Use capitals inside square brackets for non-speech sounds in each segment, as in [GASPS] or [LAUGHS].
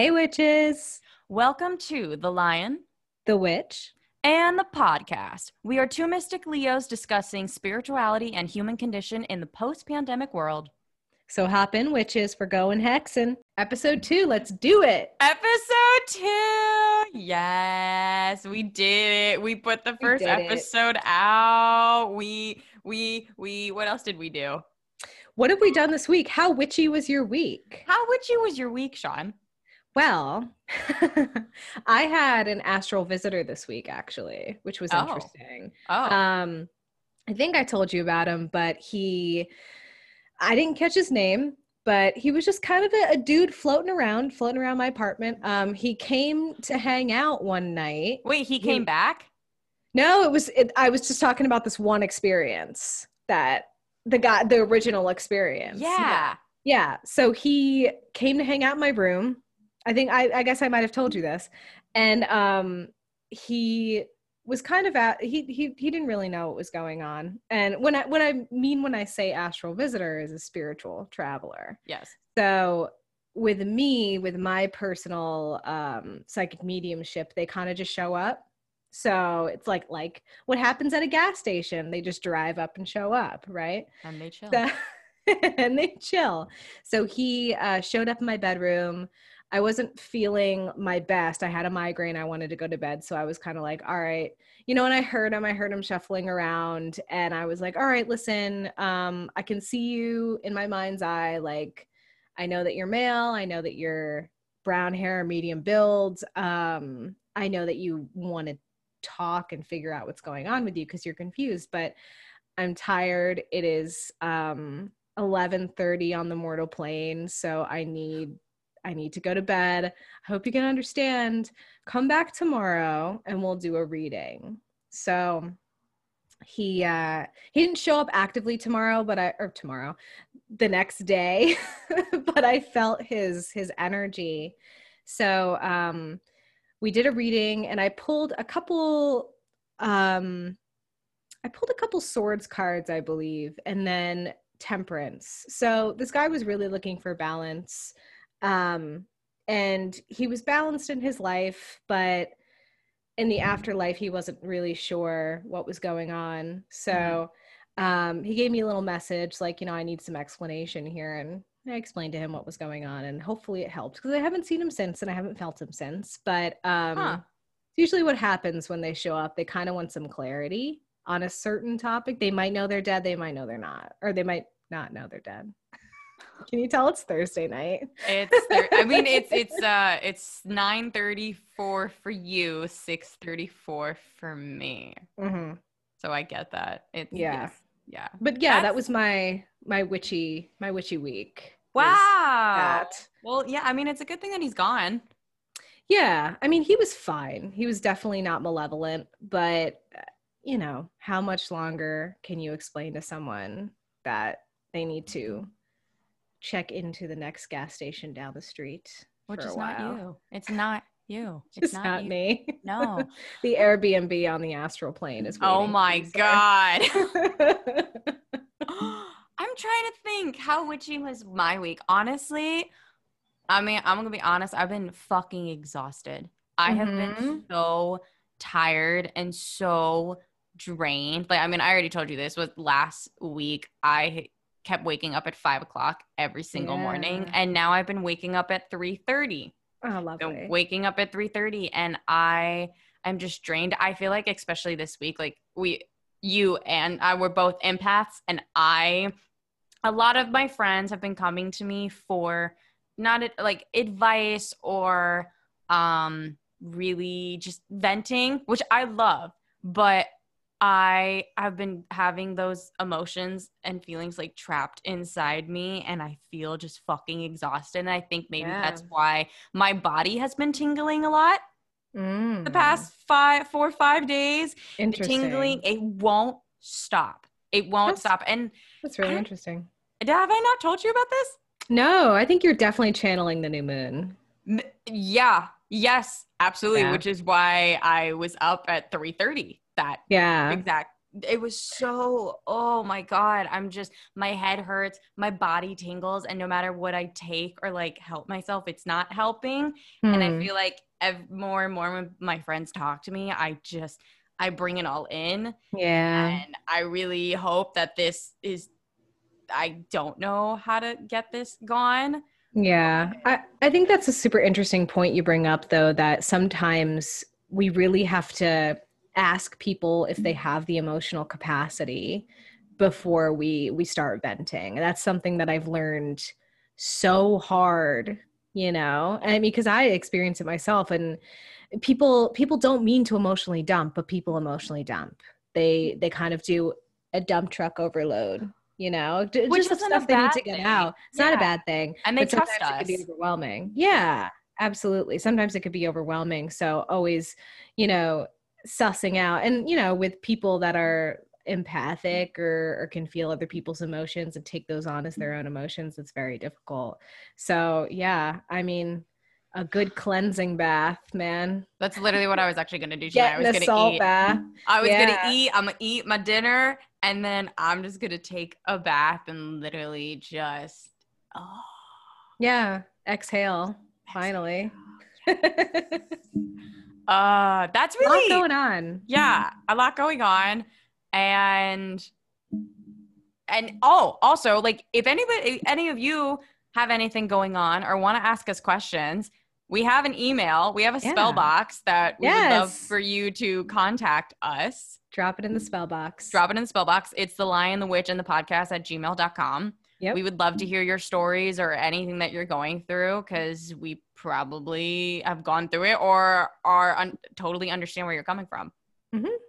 Hey, witches. Welcome to The Lion The Witch. and the podcast. We are two mystic Leos discussing spirituality and human condition in the post pandemic world. So hop in, witches, for going hexing. Episode two, let's do it. Episode two. Yes, we did it. We put the first did it. episode out. We, we, we, what else did we do? What have we done this week? How witchy was your week? How witchy was your week, Shaun? Well, [LAUGHS] I had an astral visitor this week, actually, which was Oh. interesting. Oh, Um, I think I told you about him, but he, I didn't catch his name, but he was just kind of a, a dude floating around, floating around my apartment. Um, he came to hang out one night. wait, he came he- back? No, it was. It, I was just talking about this one experience that the guy, the original experience. Yeah. Yeah. So he came to hang out in my room. I think I, I guess I might have told you this. And um he was kind of at he he he didn't really know what was going on. And when I when I mean when I say astral visitor is a spiritual traveler. Yes. So with me, with my personal um psychic mediumship, they kind of just show up. So it's like like what happens at a gas station. They just drive up and show up, right? And they chill. So- [LAUGHS] and they chill. So he uh, showed up in my bedroom. I wasn't feeling my best. I had a migraine. I wanted to go to bed. So I was kind of like, all right. You know, when I heard him, I heard him shuffling around and I was like, all right, listen, um, I can see you in my mind's eye. Like, I know that you're male. I know that you're brown hair, medium build. Um, I know that you want to talk and figure out what's going on with you because you're confused. But I'm tired. It is um 11:30 on the mortal plane, so I need I need to go to bed. I hope you can understand. Come back tomorrow and we'll do a reading. So he uh he didn't show up actively tomorrow, but I or tomorrow, the next day, [LAUGHS] but I felt his his energy. So um we did a reading and I pulled a couple um I pulled a couple swords cards, I believe, and then temperance. So this guy was really looking for balance. Um, and he was balanced in his life, but in the afterlife, he wasn't really sure what was going on. So um, he gave me a little message like, you know, I need some explanation here. And I explained to him what was going on, and hopefully it helped because I haven't seen him since and I haven't felt him since. But um, Huh. it's usually what happens when they show up. They kind of want some clarity on a certain topic. They might know they're dead, they might know they're not, or they might not know they're dead. Can you tell it's Thursday night? It's thir- I mean it's [LAUGHS] it's uh it's 9:34 for you, 6:34 for me. hmm So I get that. It's Yeah. yes, yeah. But yeah, that was my my witchy my witchy week. Wow. Well, yeah, I mean it's a good thing that he's gone. Yeah, I mean he was fine. He was definitely not malevolent, but uh, you know, how much longer can you explain to someone that they need to check into the next gas station down the street Which is not you. It's not you. [LAUGHS] It's It's not, you. me. No. [LAUGHS] the Airbnb on the astral plane is. Oh my god. [LAUGHS] [GASPS] I'm trying to think how witchy was my week. Honestly, I mean, I'm gonna be honest. I've been fucking exhausted. I have been Mhm. so tired and so drained. Like, I mean, I already told you this was last week. I kept waking up at five o'clock every single morning, and now I've been waking up at three thirty oh, lovely. been waking up at 3:30 and I am just drained. I feel like especially this week like we you and I were both empaths and I a lot of my friends have been coming to me for not like advice or um really just venting, which I love, but I have been having those emotions and feelings like trapped inside me and I feel just fucking exhausted and I think maybe that's why my body has been tingling a lot the Mm, past five four or five days the interesting. tingling it won't stop it won't That's- stop and That's really I- interesting. have i not told you about this No, I think you're definitely channeling the new moon. Yeah yes absolutely Yeah. which is why i was up at 3.30 that Yeah. exact it was so oh my god i'm just my head hurts my body tingles and no matter what i take or like help myself it's not helping and i Hmm. feel like ev- more and more when my friends talk to me i just i bring it all in yeah. and i really hope that this is i don't know how to get this gone Yeah. I, I think that's a super interesting point you bring up, though, that sometimes we really have to ask people if they mm-hmm. have the emotional capacity before we we start venting. And that's something that I've learned so hard, you know, and I mean, because I experience it myself and people people don't mean to emotionally dump, but people emotionally dump. They mm-hmm. they kind of do a dump truck overload, you know, d- Which just the stuff they need to get thing. out. It's not a bad thing. and they trust sometimes us It can be overwhelming. Yeah, absolutely. Sometimes it could be overwhelming. So always, you know, sussing out and you know, with people that are empathic or, or can feel other people's emotions and take those on as their own emotions, it's very difficult. So yeah, I mean, a good cleansing bath, man. that's literally what i was actually gonna do tonight. i was gonna salt eat bath. I was Yeah. gonna eat. I'm gonna eat my dinner, and then I'm just gonna take a bath and literally just oh, Yeah, exhale. Finally. [LAUGHS] uh, that's really going on? yeah, a lot going on, and and oh, also like if anybody, any of you have anything going on or want to ask us questions. We have an email. We have a spell box that we would love for you to contact us. Drop it in the spell box. drop it in the spell box. It's the lion, the witch, and the podcast at gmail.com. Yep. We would love to hear your stories or anything that you're going through because we probably have gone through it or are un- totally understand where you're coming from.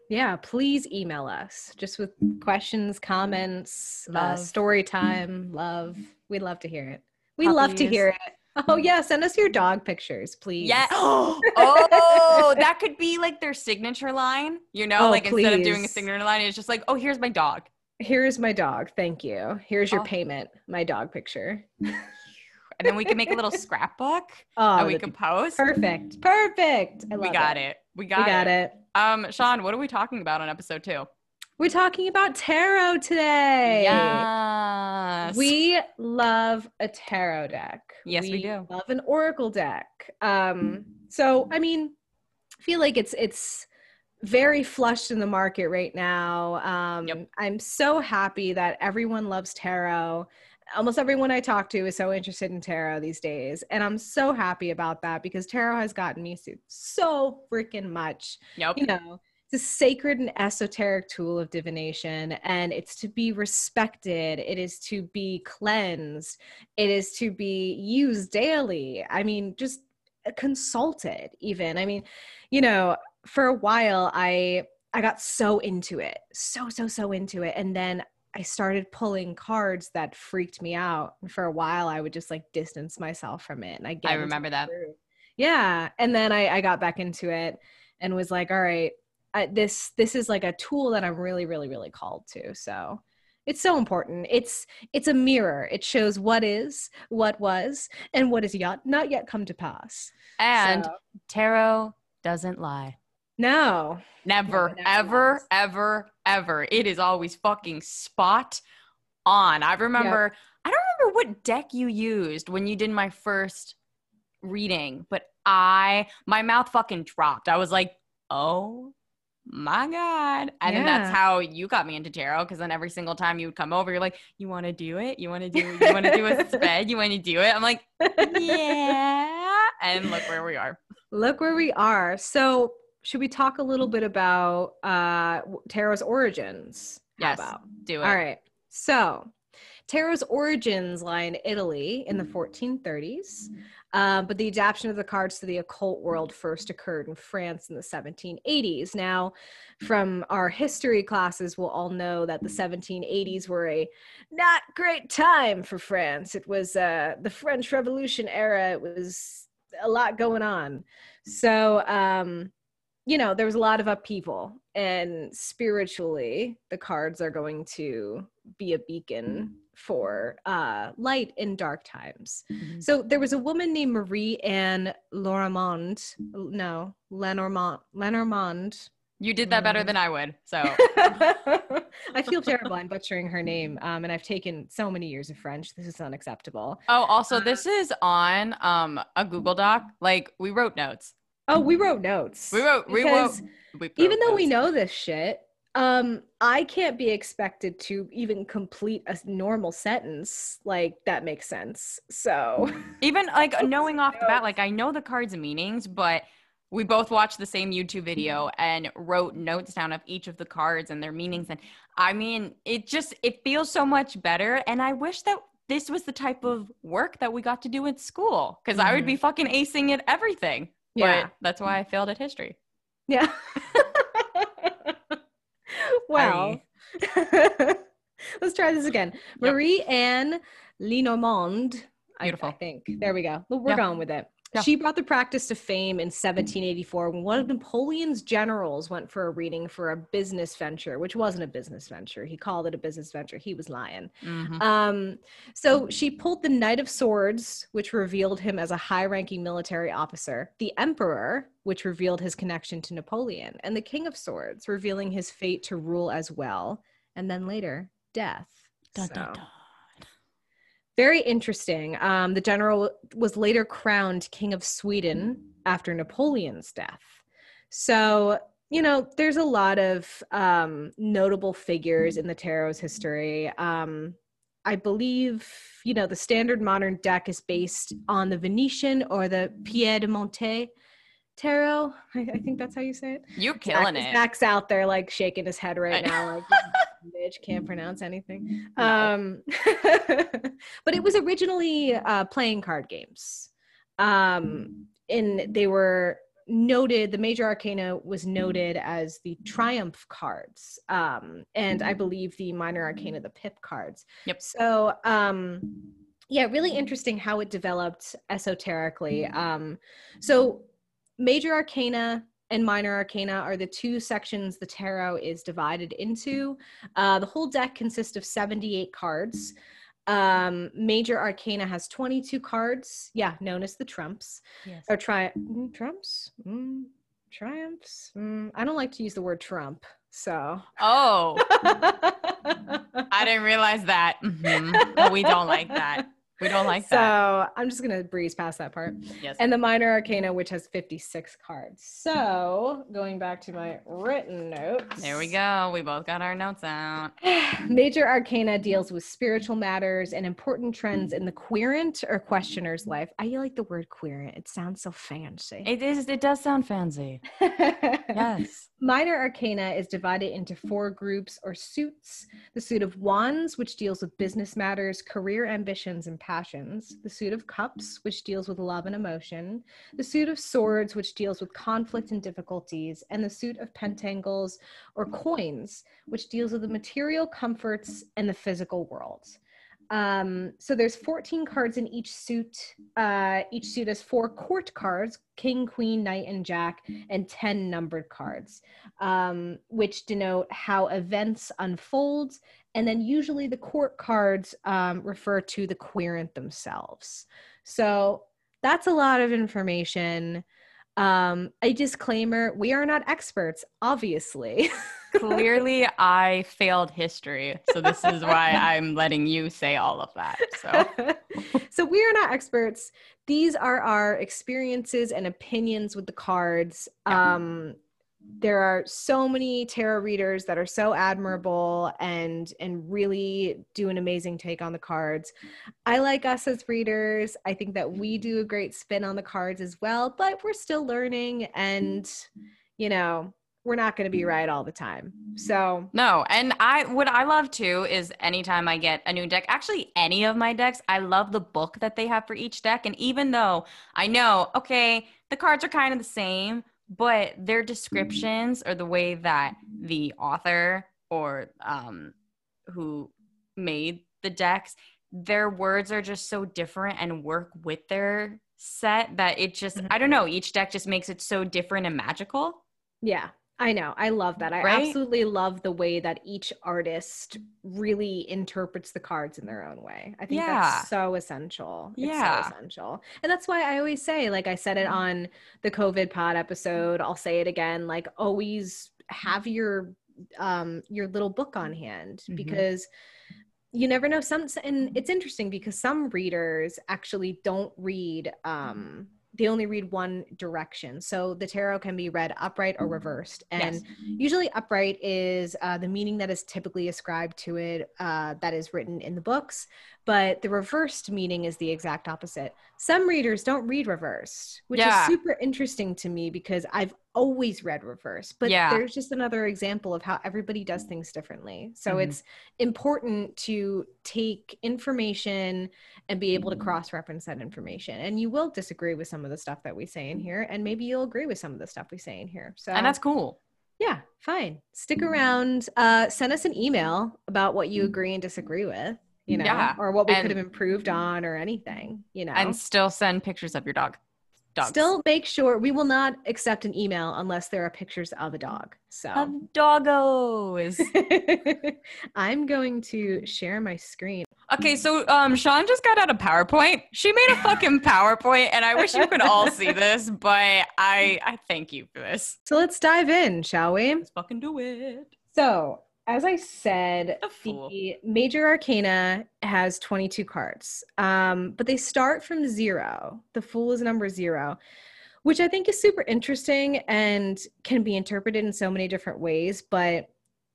Yeah, please email us just with questions, comments, uh, story time, love. We'd love to hear it. We love to hear it. Oh yeah, send us your dog pictures, please. Yeah. [GASPS] oh, that could be like their signature line. You know, Oh, like instead of doing a signature line, it's just like, oh, here's my dog. Here's my dog. Thank you. Here's your Oh. payment. My dog picture. [LAUGHS] And then we can make a little [LAUGHS] scrapbook Oh, that we can post. perfect. Perfect. We got it. We got, we got it. it. Um, Shaun, what are we talking about on episode two? We're talking about tarot today. Yes. We love a tarot deck. Yes, we do. Love an oracle deck. Um, so I mean, I feel like it's it's very flushed in the market right now. Um, Yep. I'm so happy that everyone loves tarot. Almost everyone I talk to is so interested in tarot these days, and I'm so happy about that because tarot has gotten me so freaking much Yep. you know it's a sacred and esoteric tool of divination and it's to be respected it is to be cleansed it is to be used daily i mean just uh, consulted even i mean you know for a while i i got so into it so so so into it and then i started pulling cards that freaked me out and for a while i would just like distance myself from it and i get I remember that. yeah and then i i got back into it and was like all right I, this this is like a tool that i'm really really really called to so it's so important it's it's a mirror it shows what is what was and what is yet not yet come to pass And So, tarot doesn't lie. No Never, never ever, lies. ever, ever. It is always fucking spot on. I remember, I don't remember what deck you used when you did my first reading, but I, my mouth fucking dropped. I was like, oh my God. And then that's how you got me into tarot. Cause then every single time you would come over, you're like, you want to do it? You want to do, you want to do a [LAUGHS] sped? You want to do it? I'm like, yeah. And look where we are. look where we are so should we talk a little bit about uh w- tarot's origins How Yes. about Do it. All right. So, tarot's origins lie in Italy in the 1430s, um, but the adaptation of the cards to the occult world first occurred in France in the 1780s. Now, from our history classes, we'll all know that the 1780s were a not great time for France. It was uh, the French Revolution era. It was a lot going on. So, um, you know, there was a lot of upheaval, and spiritually, the cards are going to be a beacon for uh, light in dark times. Mhm. So there was a woman named Marie Anne Loramond, no, Lenormand, Lenormand, You did that better than I would. So [LAUGHS] I feel terrible. I'm butchering her name. Um, and I've taken so many years of French. This is unacceptable. Oh, also this is on um a Google Doc. Like we wrote notes. Oh, we wrote notes. We wrote we wrote we wrote even though we know this shit, um, I can't be expected to even complete a normal sentence like that makes sense. So [LAUGHS] even like [LAUGHS] knowing off the bat, like I know the cards' meanings, but we both watched the same YouTube video and wrote notes down of each of the cards and their meanings. And I mean, it just it feels so much better. And I wish that this was the type of work that we got to do in school because I would be fucking acing at everything. Yeah, But that's why I failed at history. yeah. [LAUGHS] well, [LAUGHS] let's try this again. Yep. Marie Anne Lenormand. I- I, think there we go. We're Yeah. going with it. Yeah. She brought the practice to fame in 1784 when one of Napoleon's generals went for a reading for a business venture, which wasn't a business venture. He called it a business venture. He was lying. Mhm. Um, so she pulled the Knight of Swords, which revealed him as a high ranking military officer, the Emperor, which revealed his connection to Napoleon, and the King of Swords, revealing his fate to rule as well, and then later, death. Dun, dun, dun. Very interesting. Um, the general was later crowned King of Sweden after Napoleon's death. So, you know, there's a lot of um, notable figures in the tarot's history. Um, I believe, you know, the standard modern deck is based on the Venetian or the Piedmonte tarot. [LAUGHS] I, I think that's how you say it. You're killing Zach, it. Zach's out there like shaking his head right now, like [LAUGHS] bitch can't pronounce anything. No. Um, [LAUGHS] but it was originally uh, playing card games, um, and they were noted. The major arcana was noted as the triumph cards, um, and I believe the minor arcana the pip cards. Yep. So. Um, yeah, really interesting how it developed esoterically. Um, so major arcana and minor arcana are the two sections the tarot is divided into. Uh, the whole deck consists of 78 cards. Um, major arcana has 22 cards. Yeah, known as the trumps Yes. or tri- mm, trumps, mm, triumphs. Mm, I don't like to use the word trump, so. Oh, [LAUGHS] I didn't realize that. Mhm. We don't like that. [LAUGHS] We don't like so that. So I'm just gonna breeze past that part. Yes. and the minor arcana which has 56 cards so going back to my written notes there we go. We both got our notes out. [SIGHS] major arcana deals with spiritual matters and important trends in the querent or questioner's life i like the word querent it sounds so fancy It is. It does sound fancy. [LAUGHS] Yes. Minor arcana is divided into four groups or suits the suit of wands, which deals with business matters, career ambitions, and passions, the suit of cups, which deals with love and emotion, the suit of swords, which deals with conflict and difficulties, and the suit of pentangles or coins, which deals with the material comforts and the physical world. Um, so there's 14 cards in each suit. Uh, each suit has four court cards king, queen, knight, and jack, and 10 numbered cards, um, which denote how events unfold. And then usually the court cards um, refer to the querent themselves. So that's a lot of information. Um, a disclaimer we are not experts, obviously. [LAUGHS] Clearly, I failed history. So this is why I'm letting you say all of that. So [LAUGHS] so we are not experts. These are our experiences and opinions with the cards. Yeah. There are so many tarot readers that are so admirable and and really do an amazing take on the cards. I like us as readers. I think that we do a great spin on the cards as well, but we're still learning and you know, we're not going to be right all the time. So, No, and I what I love too is anytime I get a new deck, actually any of my decks, I love the book that they have for each deck. And even though I know, okay, the cards are kind of the same, but their descriptions or the way that the author or um who made the decks, their words are just so different and work with their set that it just Mhm. I don't know, each deck just makes it so different and magical. Yeah, I know. I love that. I Right? absolutely love the way that each artist really interprets the cards in their own way. I think Yeah. that's so essential. It's Yeah. so essential. And that's why I always say, like I said it on the COVID pod episode, I'll say it again, like always have your um your little book on hand Mhm. because you never know some and it's interesting because some readers actually don't read um they only read one direction so the tarot can be read upright or reversed and Yes. usually upright is uh, the meaning that is typically ascribed to it uh, that is written in the books but the reversed meaning is the exact opposite some readers don't read reversed which Yeah. is super interesting to me because i've always read reverse but Yeah. there's just another example of how everybody does things differently so Mhm. it's important to take information and be able to Mm-hmm. cross reference that information and you will disagree with some of the stuff that we say in here and maybe you'll agree with some of the stuff we say in here so And that's cool. yeah, fine. Stick Mm-hmm. around. Uh, send us an email about what you agree and disagree with, you know, Yeah, or what we could have improved on or anything, you know. And still send pictures of your dog. Dogs. Still make sure we will not accept an email unless there are pictures of a dog. So of doggos. [LAUGHS] I'm going to share my screen. Okay, so um Shaun just got out a PowerPoint. She made a fucking [LAUGHS] PowerPoint and I wish you could all see this, but I I thank you for this. So let's dive in, shall we? Let's fucking do it. So, as I said, The major arcana has 22 cards, um, but they start from zero. The Fool is number zero, which I think is super interesting and can be interpreted in so many different ways. But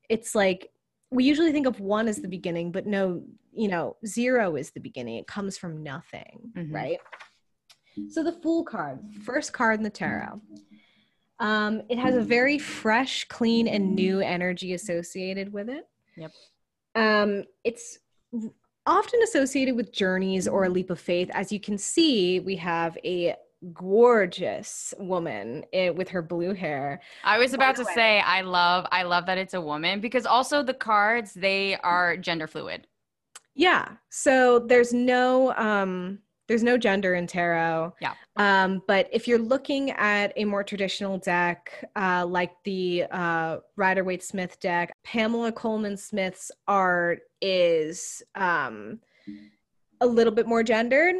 it's like we usually think of one as the beginning, but no, you know, zero is the beginning. It comes from nothing, Mhm. right? So the Fool card, first card in the tarot. Um, it has a very fresh, clean, and new energy associated with it. Yep. Um, it's often associated with journeys or a leap of faith. As you can see, we have a gorgeous woman eh, with her blue hair. I was about to way- say I love I love that it's a woman because also the cards they are gender fluid. Yeah. So there's no um there's no gender in tarot. Yeah. Um, but if you're looking at a more traditional deck, uh, like the uh, Rider Waite Smith deck, Pamela Colman Smith's art is um, a little bit more gendered.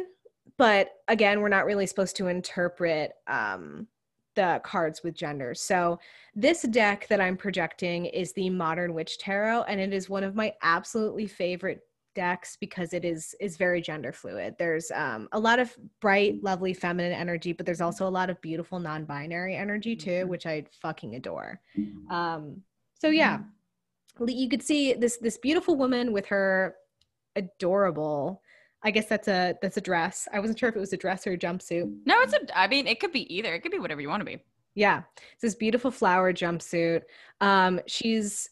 But again, we're not really supposed to interpret um, the cards with gender. So this deck that I'm projecting is the Modern Witch Tarot, and it is one of my absolutely favorite decks because it is is very gender fluid. There's um, a lot of bright, lovely feminine energy, but there's also a lot of beautiful non-binary energy too, which I fucking adore. Um, so yeah, you could see this this beautiful woman with her adorable. I guess that's a that's a dress. I wasn't sure if it was a dress or a jumpsuit. No, it's a I mean it could be either. It could be whatever you want to be. Yeah, it's this beautiful flower jumpsuit. Um, she's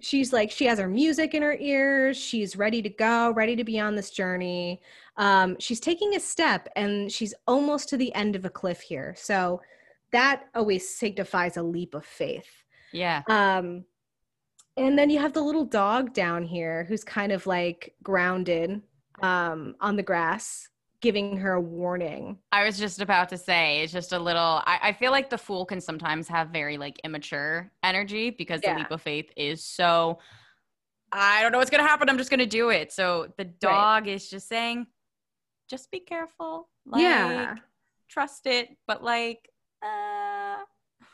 she's like she has her music in her ears. She's ready to go, ready to be on this journey. Um, she's taking a step, and she's almost to the end of a cliff here. So that always signifies a leap of faith. Yeah. Um, and then you have the little dog down here who's kind of like grounded um, on the grass, giving her a warning. I was just about to say it's just a little I, I feel like the fool can sometimes have very like immature energy because Yeah. the leap of faith is so I don't know what's gonna happen. I'm just gonna do it. So the dog is just saying, just be careful. Like yeah. trust it, but like uh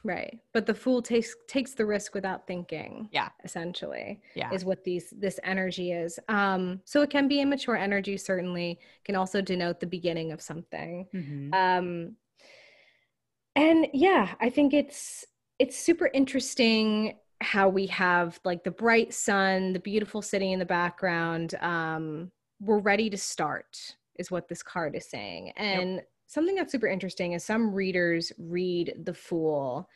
Right. But the fool takes takes the risk without thinking. Yeah. Essentially yeah. is what these this energy is. Um so it can be immature energy certainly can also denote the beginning of something. Mhm. Um and yeah, I think it's it's super interesting how we have like the bright sun, the beautiful city in the background. Um we're ready to start is what this card is saying. And something that's super interesting is some readers read the fool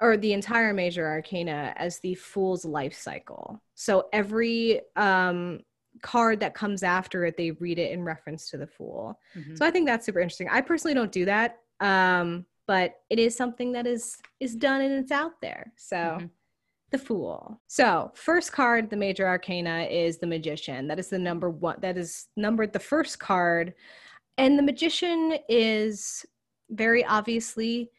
or the entire major arcana as the fool's life cycle. So every um card that comes after it they read it in reference to the fool. Mhm. So I think that's super interesting. I personally don't do that, um, but it is something that is is done and it's out there. So Mhm. the fool. So first card, the major arcana is the magician. That is the number one. That is numbered the first card, and the magician is very obviously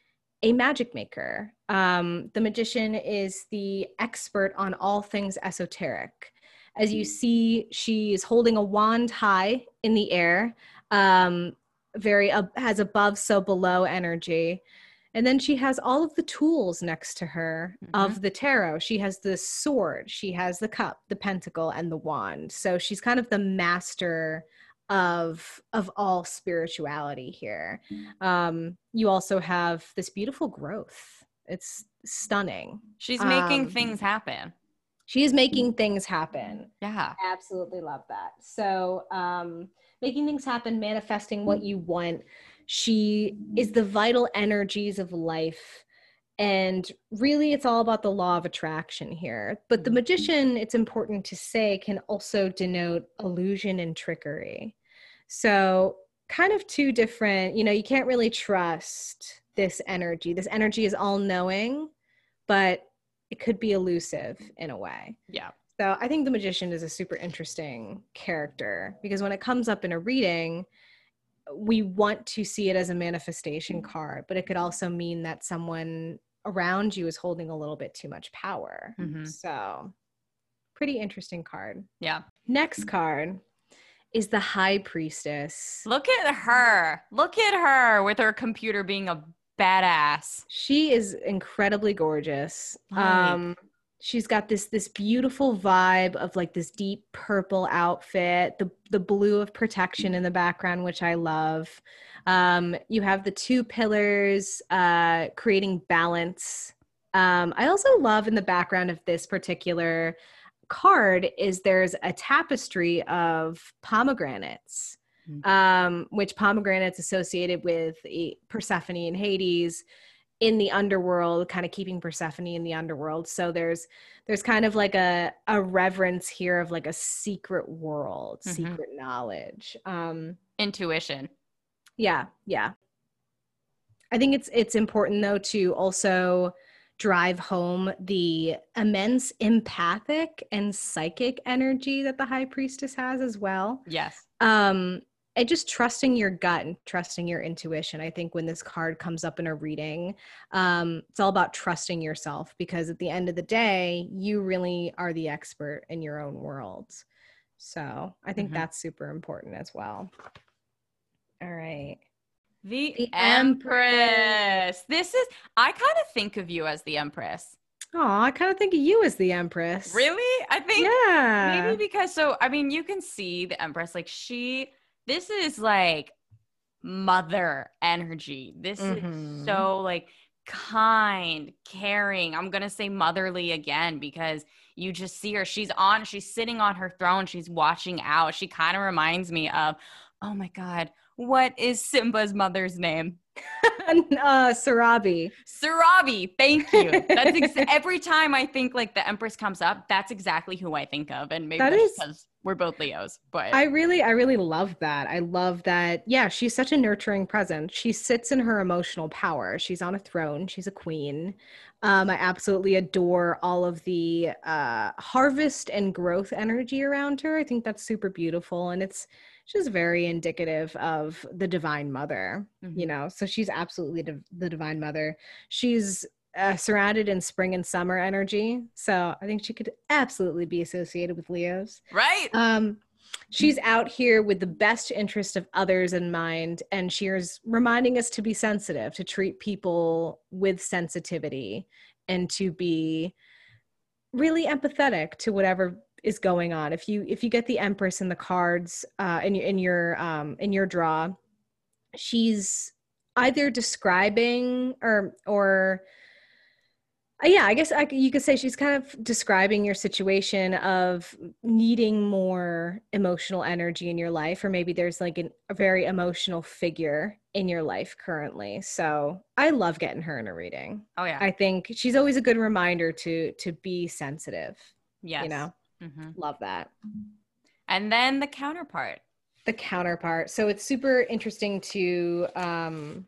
a magic maker. Um, the magician is the expert on all things esoteric. As you see, she is holding a wand high in the air, um, very uh, has above so below energy, And then she has all of the tools next to her Mhm. of the tarot. She has the sword, she has the cup, the pentacle, and the wand. So she's kind of the master of of all spirituality here. Um, you also have this beautiful growth. It's stunning. She's making Um, things happen. She is making things happen. Yeah. Absolutely love that. So, um, making things happen, manifesting what you want. She is the vital energies of life. And really, it's all about the law of attraction here. But the magician, it's important to say, can also denote illusion and trickery. So, kind of two different, you know, you can't really trust this energy. This energy is all knowing, but it could be elusive in a way. Yeah. So I think the magician is a super interesting character because when it comes up in a reading, we want to see it as a manifestation card, but it could also mean that someone around you is holding a little bit too much power. Mhm. So, pretty interesting card. Yeah. Next card is the High Priestess. Look at her. Look at her with her computer being a badass. She is incredibly gorgeous. Like- Um she's got this this beautiful vibe of like this deep purple outfit, the the blue of protection in the background which I love. Um you have the two pillars uh creating balance. Um I also love in the background of this particular card is there's a tapestry of pomegranates Mm. um, which pomegranates associated with Persephone and Hades in the underworld, kind of keeping Persephone in the underworld. So there's there's kind of like a a reverence here of like a secret world, Mhm. secret knowledge. Um, Intuition. yeah, yeah. I think it's it's important though to also drive home the immense empathic and psychic energy that the high priestess has as well Yes. um and just trusting your gut and trusting your intuition i think when this card comes up in a reading um it's all about trusting yourself because at the end of the day you really are the expert in your own world so i think Mhm. that's super important as well all right The, The Empress. This is, I kind of think of you as the Empress. oh i kind of think of you as the empress Really? I think yeah maybe because, so, I mean, you can see the Empress, like, she, this is like mother energy. This Mhm. is so, like, kind, caring. I'm going to say motherly again because you just see her. She's on, she's sitting on her throne. She's watching out. She kind of reminds me of, oh my God, what is Simba's mother's name? [LAUGHS] uh sarabi Sarabi, thank you. That's ex- [LAUGHS] every time I think like the Empress comes up, that's exactly who I think of, and maybe That that's is- because we're both Leos. But I really, I really love that. I love that. Yeah, she's such a nurturing presence. She sits in her emotional power. She's on a throne. She's a queen. Um, I absolutely adore all of the uh, harvest and growth energy around her. I think that's super beautiful, and it's just very indicative of the Divine Mother. You Mhm. know, so she's absolutely div- the Divine Mother. She's uh, surrounded in spring and summer energy, so I think she could absolutely be associated with Leos. right, Um, she's out here with the best interest of others in mind, and she's reminding us to be sensitive, to treat people with sensitivity, and to be really empathetic to whatever is going on. If you if you get the Empress in the cards uh, in your in your um, in your draw, she's either describing or or uh, yeah, I guess I, you could say she's kind of describing your situation of needing more emotional energy in your life, or maybe there's like an, a very emotional figure in your life currently. So I love getting her in a reading. oh yeah, I think she's always a good reminder to to be sensitive. Yeah, You know, Mhm. love that. and then the counterpart. the counterpart. So it's super interesting to um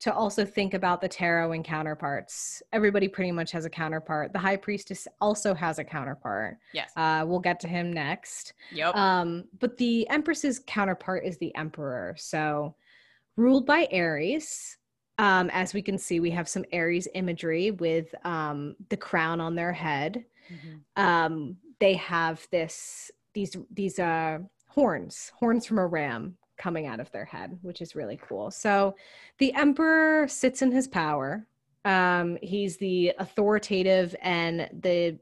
to also think about the tarot and counterparts. Everybody pretty much has a counterpart. The high priestess also has a counterpart. Yes, Uh, we'll get to him next. yep, Um, but the empress's counterpart is the emperor. So ruled by Aries. Um, as we can see, we have some Aries imagery with um, the crown on their head Mhm. um, they have this these these uh, horns, horns from a ram, coming out of their head, which is really cool. So the emperor sits in his power. Um, he's the authoritative and the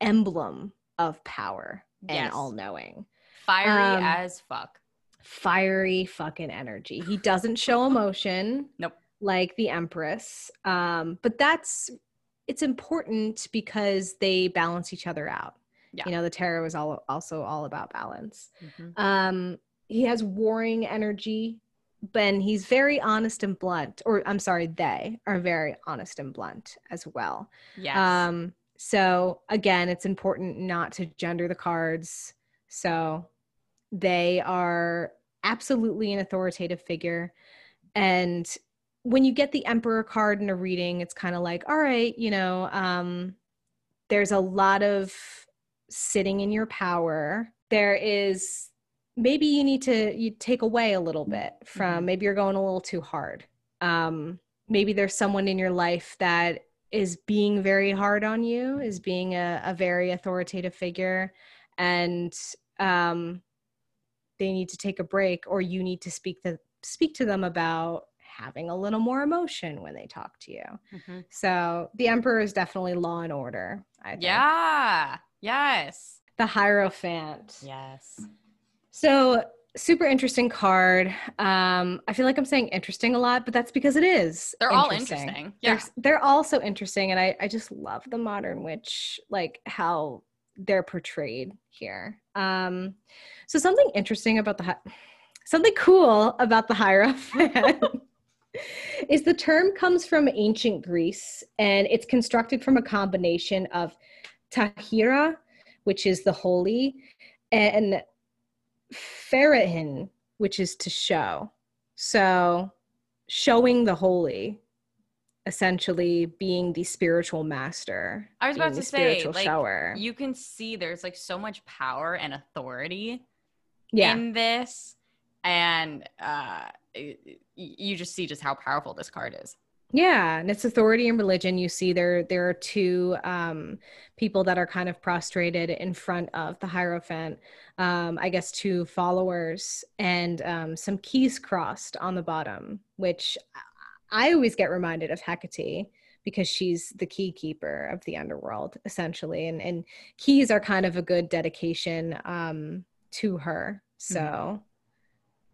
emblem of power and all knowing. Fiery Um, as fuck. Fiery fucking energy. He doesn't show emotion. Nope. Like the empress. Um, but that's it's important because they balance each other out. Yeah. You know, the tarot is all also all about balance. Mhm. Um, he has warring energy, but he's very honest and blunt. Or I'm sorry, they are very honest and blunt as well. Yes. Um, so again, it's important not to gender the cards. So they are absolutely an authoritative figure. And when you get the emperor card in a reading, it's kind of like, all right, you know, um, there's a lot of sitting in your power. There is maybe you need to you take away a little bit from Mhm. maybe you're going a little too hard. Um, maybe there's someone in your life that is being very hard on you, is being a, a very authoritative figure, and um, they need to take a break, or you need to speak to speak to them about having a little more emotion when they talk to you. Mhm. So the emperor is definitely law and order. I think. Yeah. Yes. The Hierophant. Yes. So super interesting card. Um, I feel like I'm saying interesting a lot, but that's because it is. They're all interesting. Yeah. They're, they're all so interesting, and I I just love the modern witch, like how they're portrayed here. Um, so something interesting about the Hi- something cool about the Hierophant. [LAUGHS] is the term comes from ancient Greece and it's constructed from a combination of tahira, which is the holy, and Ferahin, which is to show. So, showing the holy, essentially being the spiritual master. I was about to say, spiritual like, shower. You can see there's like so much power and authority yeah, in this, and uh, you just see just how powerful this card is. Yeah, and it's authority and religion. You see, there there are two um, people that are kind of prostrated in front of the Hierophant. Um, I guess two followers and um, some keys crossed on the bottom, which I always get reminded of Hecate because she's the key keeper of the underworld, essentially. And, and keys are kind of a good dedication um, to her. So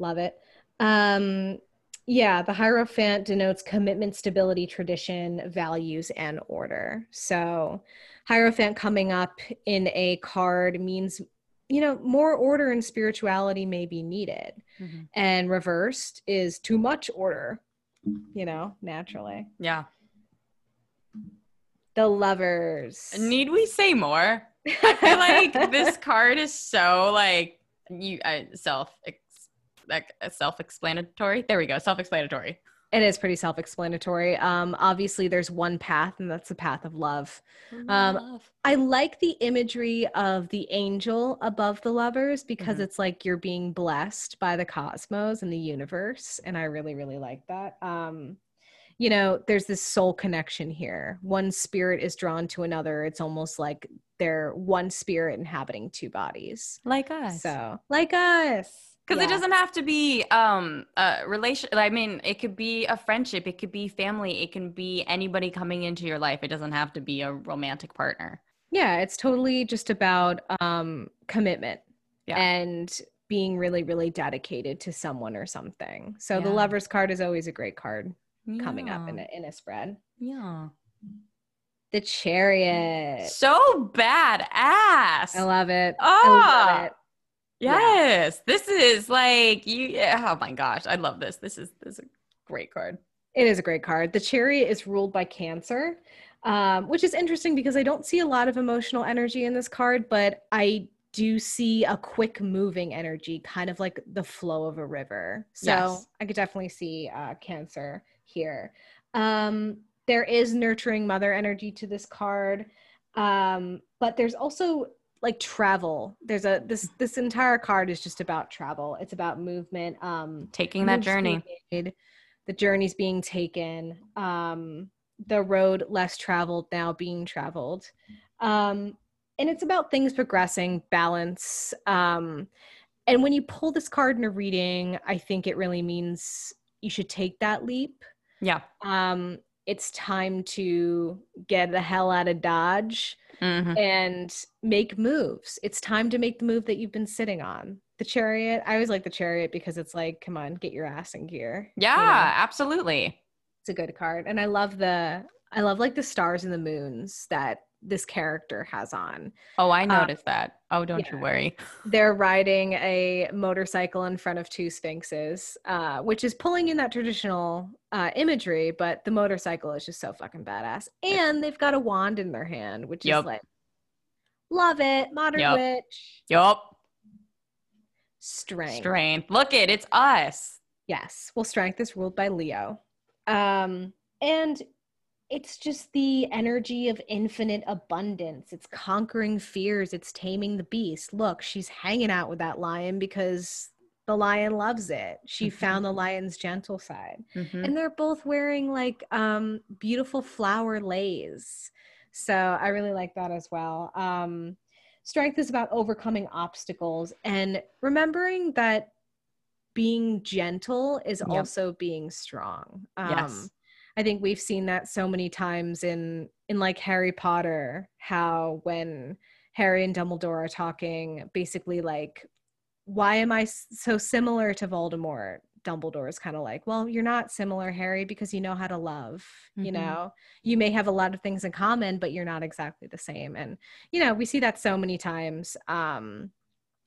love it. Um, yeah, the Hierophant denotes commitment, stability, tradition, values, and order. So, Hierophant coming up in a card means, you know, more order and spirituality may be needed. And reversed is too much order, you know, naturally. Yeah. The lovers. Need we say more? I feel like this [LAUGHS] card is so like you uh, self like self-explanatory. There we go, self-explanatory. it is pretty self-explanatory. Um, obviously, there's one path, and that's the path of love. Um, Love. I like the imagery of the angel above the lovers because Mhm. it's like you're being blessed by the cosmos and the universe. And I really, really like that. Um, you know, there's this soul connection here. One spirit is drawn to another. It's almost like they're one spirit inhabiting two bodies. like us. So, like us. Because Yeah. it doesn't have to be um a relation i mean it could be a friendship it could be family it can be anybody coming into your life it doesn't have to be a romantic partner Yeah, it's totally just about um, commitment Yeah. and being really, really dedicated to someone or something. So the lovers card is always a great card coming up in a, in a spread. yeah The chariot. so badass I love it. I Ah, love it. Yeah. yes this is like you yeah, oh my gosh i love this this is this is a great card It is a great card. The chariot is ruled by Cancer, um, which is interesting because I don't see a lot of emotional energy in this card, but I do see a quick moving energy, kind of like the flow of a river. So Yes. I could definitely see uh, Cancer here. Um, there is nurturing mother energy to this card, um, but there's also like travel. There's a this this entire card is just about travel. It's about movement. Um, taking that journey made, the journey's being taken um the road less traveled now being traveled um and it's about things progressing balance um and when you pull this card in a reading, I think it really means you should take that leap. Yeah. Um, it's time to get the hell out of Dodge Mhm. and make moves. It's time to make the move that you've been sitting on. The chariot, I always like the chariot because it's like, come on, get your ass in gear. you Yeah, know? absolutely. it's a good card. And I love the I love like the stars and the moons that this character has on. Oh, I Uh, noticed that. Oh, don't you worry. They're riding a motorcycle in front of two sphinxes, uh, which is pulling in that traditional uh, imagery, but the motorcycle is just so fucking badass. And they've got a wand in their hand, which Yup. is like, love it. Modern Yup. witch. Yup. Strength. Strength. Look it, it's us. Yes. Well, strength is ruled by Leo. Um, and it's just the energy of infinite abundance. It's conquering fears. It's taming the beast. Look, she's hanging out with that lion because the lion loves it. She Mhm. found the lion's gentle side. Mhm. And they're both wearing like um beautiful flower leis. So I really like that as well. Um strength is about overcoming obstacles and remembering that being gentle is Yep. also being strong. Um Yes. I think we've seen that so many times in in like Harry Potter how when Harry and Dumbledore are talking basically like why am I so similar to Voldemort? Dumbledore is kind of like, well, you're not similar, Harry, because you know how to love. You Mhm. know, you may have a lot of things in common, but you're not exactly the same. And you know, we see that so many times. Um,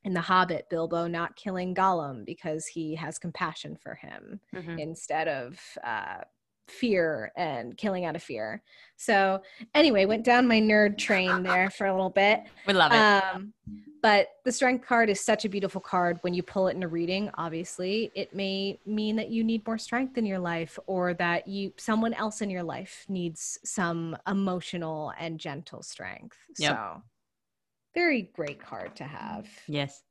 in The Hobbit, Bilbo not killing Gollum because he has compassion for him Mhm. instead of uh, fear and killing out of fear. So, anyway, went down my nerd train there for a little bit. [LAUGHS] We love it. Um, but the strength card is such a beautiful card. When you pull it in a reading, obviously, it may mean that you need more strength in your life, or that you someone else in your life needs some emotional and gentle strength. Yep. So, very great card to have. yes.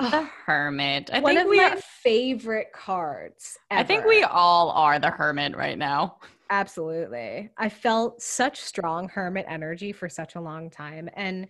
Ugh, The Hermit. I one think of we my favorite cards. I think we all are the Hermit right now. [LAUGHS] Absolutely. I felt such strong hermit energy for such a long time. And,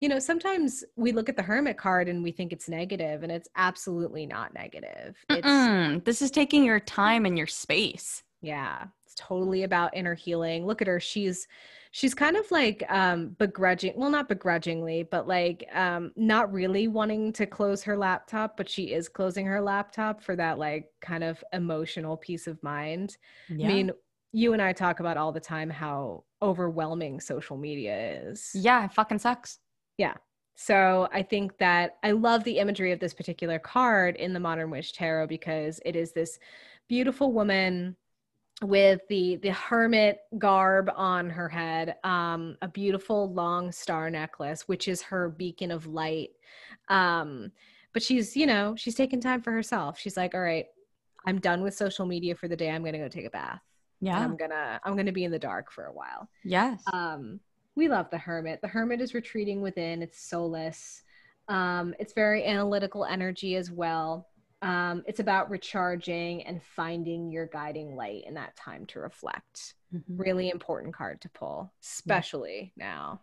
you know, sometimes we look at the hermit card and we think it's negative, and it's absolutely not negative. It's, This is taking your time and your space. yeah, it's totally about inner healing. Look at her. She's, she's kind of like um begrudging well not begrudgingly but like um not really wanting to close her laptop but she is closing her laptop for that like kind of emotional peace of mind Yeah. I mean, you and I talk about all the time how overwhelming social media is. yeah, it fucking sucks. Yeah so I think that I love the imagery of this particular card in the Modern Witch Tarot because it is this beautiful woman with the the hermit garb on her head, um, a beautiful long star necklace, which is her beacon of light. Um, but she's, you know, she's taking time for herself. She's like, all right, I'm done with social media for the day. I'm gonna go take a bath. Yeah. I'm gonna I'm gonna be in the dark for a while. yes. Um, we love the hermit. The hermit is retreating within. It's soulless. Um, it's very analytical energy as well. Um, it's about recharging and finding your guiding light in that time to reflect. Mhm. Really important card to pull, especially now.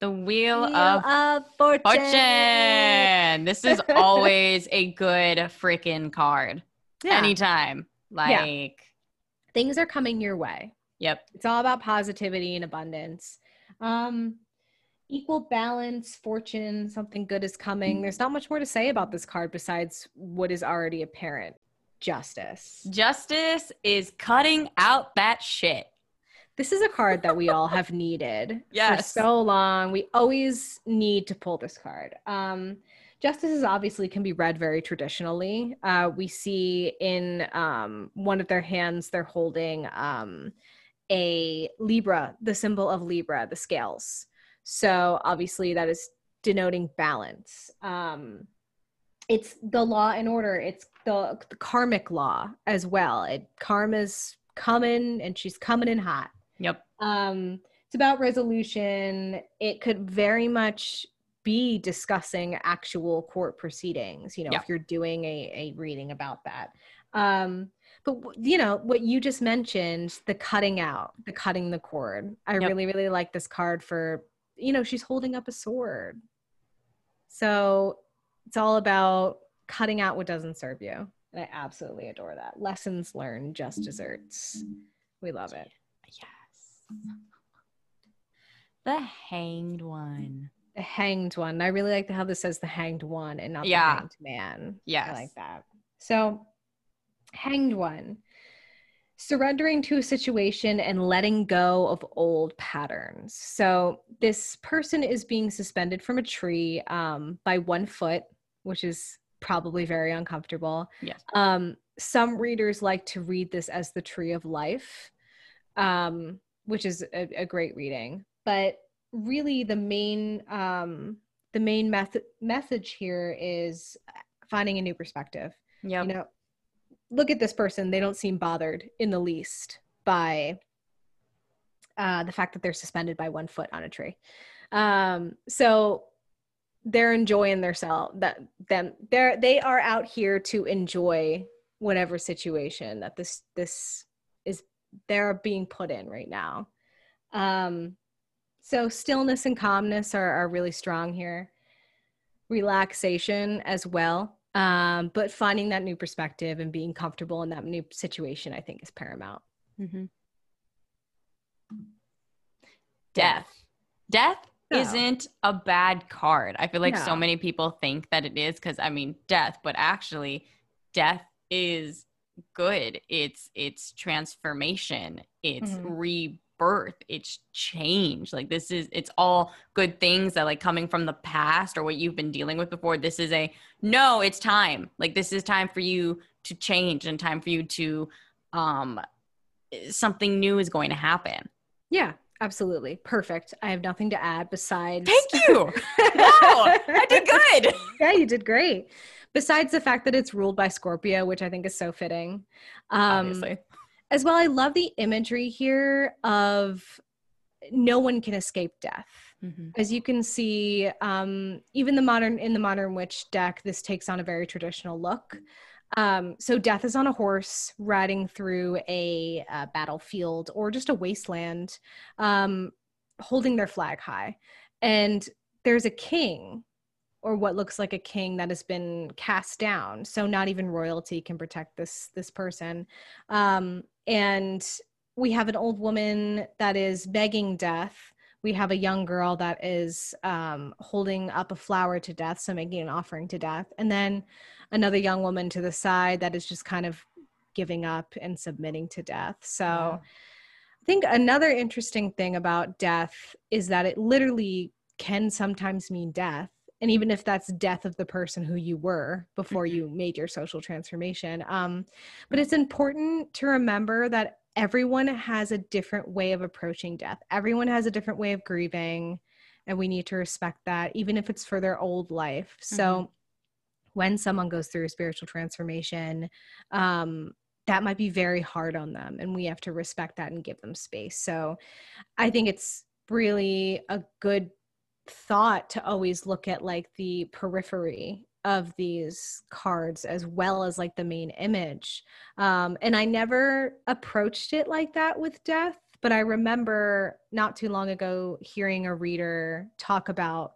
The Wheel, Wheel of of Fortune. Fortune. This is [LAUGHS] always a good freaking card. Yeah. Anytime. Like, Things are coming your way. yep. It's all about positivity and abundance. Um, equal balance, fortune, something good is coming. There's not much more to say about this card besides what is already apparent justice. Justice is cutting out that shit. This is a card that we all have needed [LAUGHS] for so long. We always need to pull this card. Um, justice is obviously can be read very traditionally. Uh, we see in um, one of their hands, they're holding um, a Libra, the symbol of Libra, the scales. So obviously that is denoting balance. Um, it's the law and order. It's the, the karmic law as well. It karma's coming and she's coming in hot. Yep. Um, it's about resolution. It could very much be discussing actual court proceedings. You know, Yeah. if you're doing a, a reading about that. Um, but you know what you just mentioned, the cutting out, the cutting the cord. I Yep. really, really like this card for. You know, she's holding up a sword. So It's all about cutting out what doesn't serve you. And I absolutely adore that. Lessons learned, just desserts. We love it. Yes. The hanged one. The hanged one. I really like how this says the hanged one and not Yeah. the hanged man. Yes. I like that. So, hanged one. Surrendering to a situation and letting go of old patterns. So, this person is being suspended from a tree um, by one foot, which is probably very uncomfortable. Yes. Um, some readers like to read this as the tree of life, um, which is a, a great reading. But really, the main um, the main method message here is finding a new perspective. Yeah. You know, look at this person; they don't seem bothered in the least by uh, the fact that they're suspended by one foot on a tree. Um, so they're enjoying their self that them they're they are out here to enjoy whatever situation that this this is they're being put in right now. Um so stillness and calmness are, are really strong here. Relaxation as well um but finding that new perspective and being comfortable in that new situation i think is paramount Mhm. Death. Death No. isn't a bad card. I feel like so many people think that it is because I mean death, but actually death is good. It's it's transformation. It's Mhm. Rebirth. It's change. Like this is it's all good things that like coming from the past or what you've been dealing with before. This is a no, it's time. Like this is time for you to change and time for you to um something new is going to happen. yeah absolutely perfect i have nothing to add besides Thank you. [LAUGHS] Wow, I did good. [LAUGHS] yeah, you did great. Besides the fact that it's ruled by Scorpio, which I think is so fitting. Um, Obviously. As well, I love the imagery here of no one can escape death. Mhm. As you can see, um, even the modern in the modern witch deck, this takes on a very traditional look. Um, so death is on a horse riding through a, uh battlefield or just a wasteland, um, holding their flag high, and there's a king or what looks like a king that has been cast down so not even royalty can protect this this person um and we have an old woman that is begging death we have a young girl that is um, holding up a flower to death so making an offering to death and then another young woman to the side that is just kind of giving up and submitting to death so Yeah. I think another interesting thing about death is that it literally can sometimes mean death. And even if that's death of the person who you were before Mhm. you made your social transformation. Um, but it's important to remember that everyone has a different way of approaching death, everyone has a different way of grieving. And we need to respect that, even if it's for their old life. So when someone goes through a spiritual transformation, um, that might be very hard on them and we have to respect that and give them space so i think it's really a good thought to always look at like the periphery of these cards as well as like the main image um, and i never approached it like that with death but i remember not too long ago hearing a reader talk about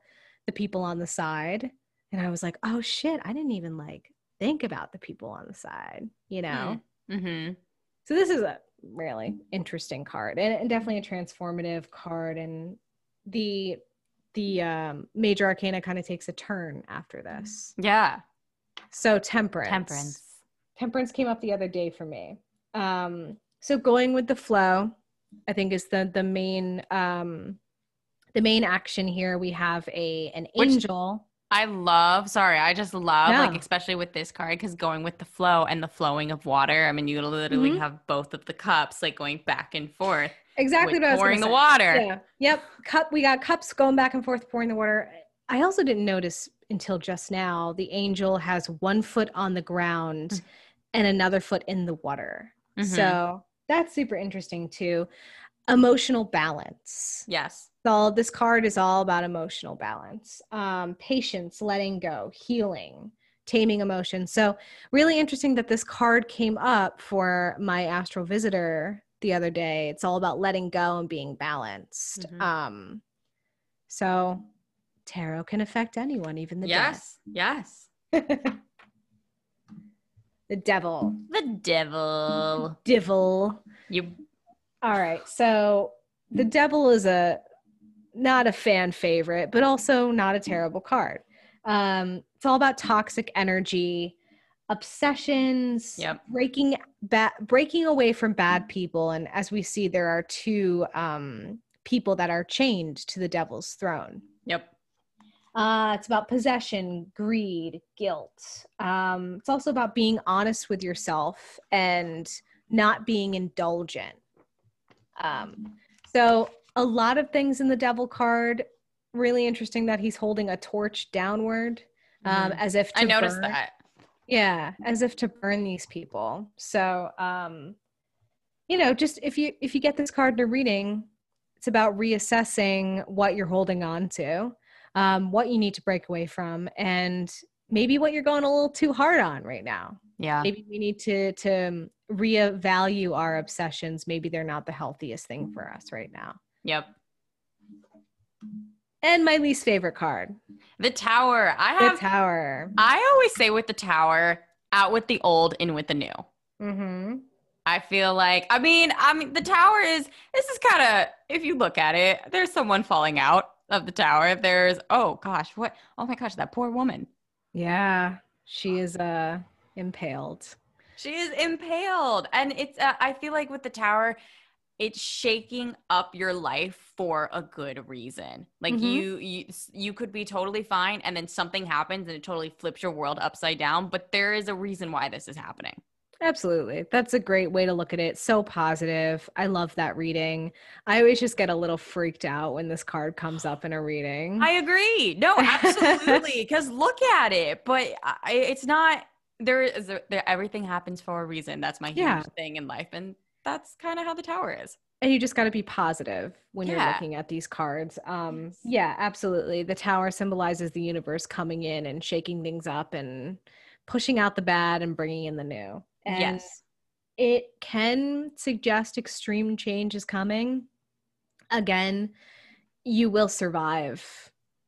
the people on the side and i was like oh shit i didn't even like think about the people on the side you know Mm-hmm. so this is a really interesting card and, and definitely a transformative card and the the um, major arcana kind of takes a turn after this Yeah. so temperance Temperance. temperance came up the other day for me um so going with the flow i think is the the main um the main action here we have a an Which- angel I love, sorry, I just love, like, especially with this card, because going with the flow and the flowing of water. I mean, you literally Mhm. have both of the cups, like, going back and forth, exactly with what I was pouring the say. water. Yeah. Yep. Cup. We got cups going back and forth, pouring the water. I also didn't notice until just now. The angel has one foot on the ground Mm. and another foot in the water. Mhm. So that's super interesting too. Emotional balance. Yes. So this card is all about emotional balance, um, patience, letting go, healing, taming emotions. So really interesting that this card came up for my astral visitor the other day. It's all about letting go and being balanced. Mhm. Um, so tarot can affect anyone, even the yes. Yes. [LAUGHS] the devil. The devil. Devil. You All right. So the devil is a not a fan favorite, but also not a terrible card. Um, it's all about toxic energy, obsessions, Yep. breaking ba- breaking away from bad people. And as we see, there are two um, people that are chained to the devil's throne. Yep. Uh, it's about possession, greed, guilt. Um, it's also about being honest with yourself and not being indulgent. Um, so, a lot of things in the devil card. Really interesting that he's holding a torch downward, um, Mhm. as if to I noticed burn- that. Yeah, as if to burn these people. So, um, you know, just if you if you get this card in a reading, it's about reassessing what you're holding on to, um, what you need to break away from, and maybe what you're going a little too hard on right now. Yeah. Maybe we need to to reevaluate our obsessions. Maybe they're not the healthiest thing for us right now. Yep. And my least favorite card, The tower. I have the Tower. I always say with the tower, out with the old, in with the new. Mm-hmm. I feel like I mean, I mean the tower is this is kind of if you look at it, there's someone falling out of the tower. There's oh gosh, what oh my gosh, that poor woman. Yeah, she is uh impaled. She is impaled. And it's uh, I feel like with the tower it's shaking up your life for a good reason. Like Mhm. you you you could be totally fine and then something happens and it totally flips your world upside down, but there is a reason why this is happening. Absolutely. That's a great way to look at it. So positive. I love that reading. I always just get a little freaked out when this card comes up in a reading. I agree. No, absolutely. [LAUGHS] Because look at it, but I, it's not. There is there, everything happens for a reason. That's my huge Yeah. thing in life, and that's kind of how the tower is. and you just got to be positive when you're looking at these cards. Um Yes. yeah, absolutely. The tower symbolizes the universe coming in and shaking things up and pushing out the bad and bringing in the new. And yes. it can suggest extreme change is coming. Again, you will survive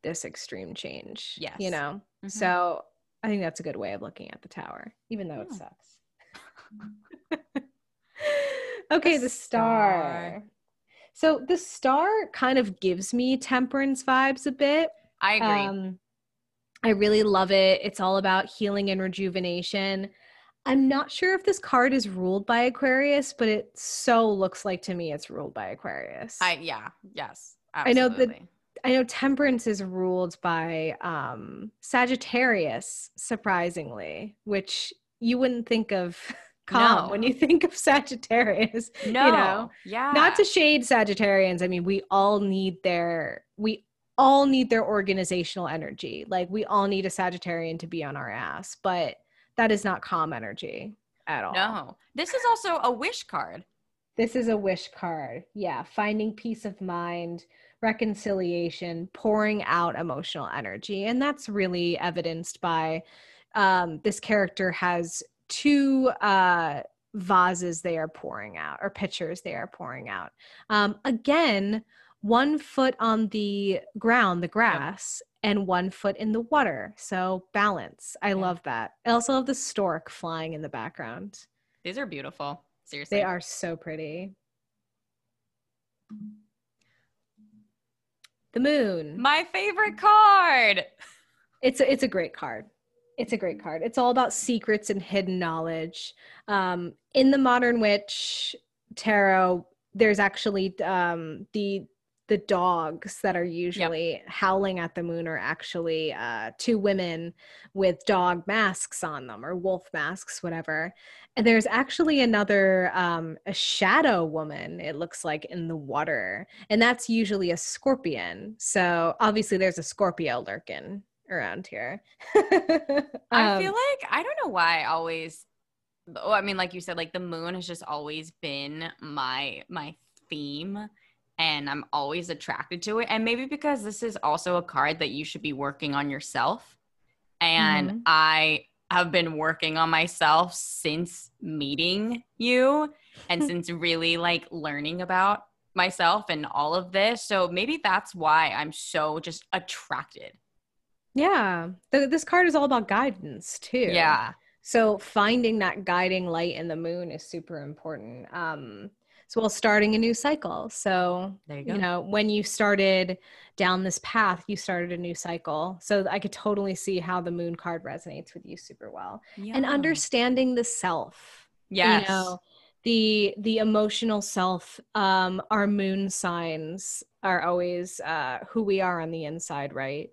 this extreme change. Yes. You know, Mhm. so I think that's a good way of looking at the tower, even though it sucks. [LAUGHS] [LAUGHS] okay, The the star. star. So the star kind of gives me temperance vibes a bit. I agree. Um, I really love it. It's all about healing and rejuvenation. I'm not sure if this card is ruled by Aquarius, but it so looks like to me it's ruled by Aquarius. I yeah. Yes. I know that- I know temperance is ruled by um, Sagittarius, surprisingly, which you wouldn't think of [LAUGHS] calm No. when you [LAUGHS] think of Sagittarius. no. You know, yeah. not to shade Sagittarians. I mean, we all need their we all need their organizational energy. Like we all need a Sagittarian to be on our ass, but that is not calm energy at all. no. This is also a wish card. This is a wish card. Yeah, finding peace of mind, reconciliation, pouring out emotional energy. And that's really evidenced by um, this character has two uh, vases they are pouring out, or pitchers they are pouring out. Um, again, one foot on the ground, the grass, and one foot in the water. So balance. I Yeah. love that. I also love the stork flying in the background. These are beautiful. Seriously. They are so pretty. The moon. my favorite card. It's a, it's a great card. It's a great card. It's all about secrets and hidden knowledge. Um, in the Modern Witch tarot, there's actually um, the the dogs that are usually howling at the moon are actually uh, two women with dog masks on them or wolf masks, whatever. And there's actually another um, a shadow woman. It looks like in the water, and that's usually a scorpion. So obviously, there's a Scorpio lurking around here. [LAUGHS] I Um, feel like I don't know why I always I mean like you said like the moon has just always been my my theme and I'm always attracted to it and maybe because this is also a card that you should be working on yourself and Mhm. I have been working on myself since meeting you and [LAUGHS] since really like learning about myself and all of this. So maybe that's why I'm so just attracted. Yeah. Th- this card is all about guidance too. Yeah. So finding that guiding light in the moon is super important. Um, so well, starting a new cycle. So There you go. you know, when you started down this path, you started a new cycle. So I could totally see how the moon card resonates with you super well. Yeah. And understanding the self. Yes. You know, the the emotional self, um, our moon signs are always uh who we are on the inside, right?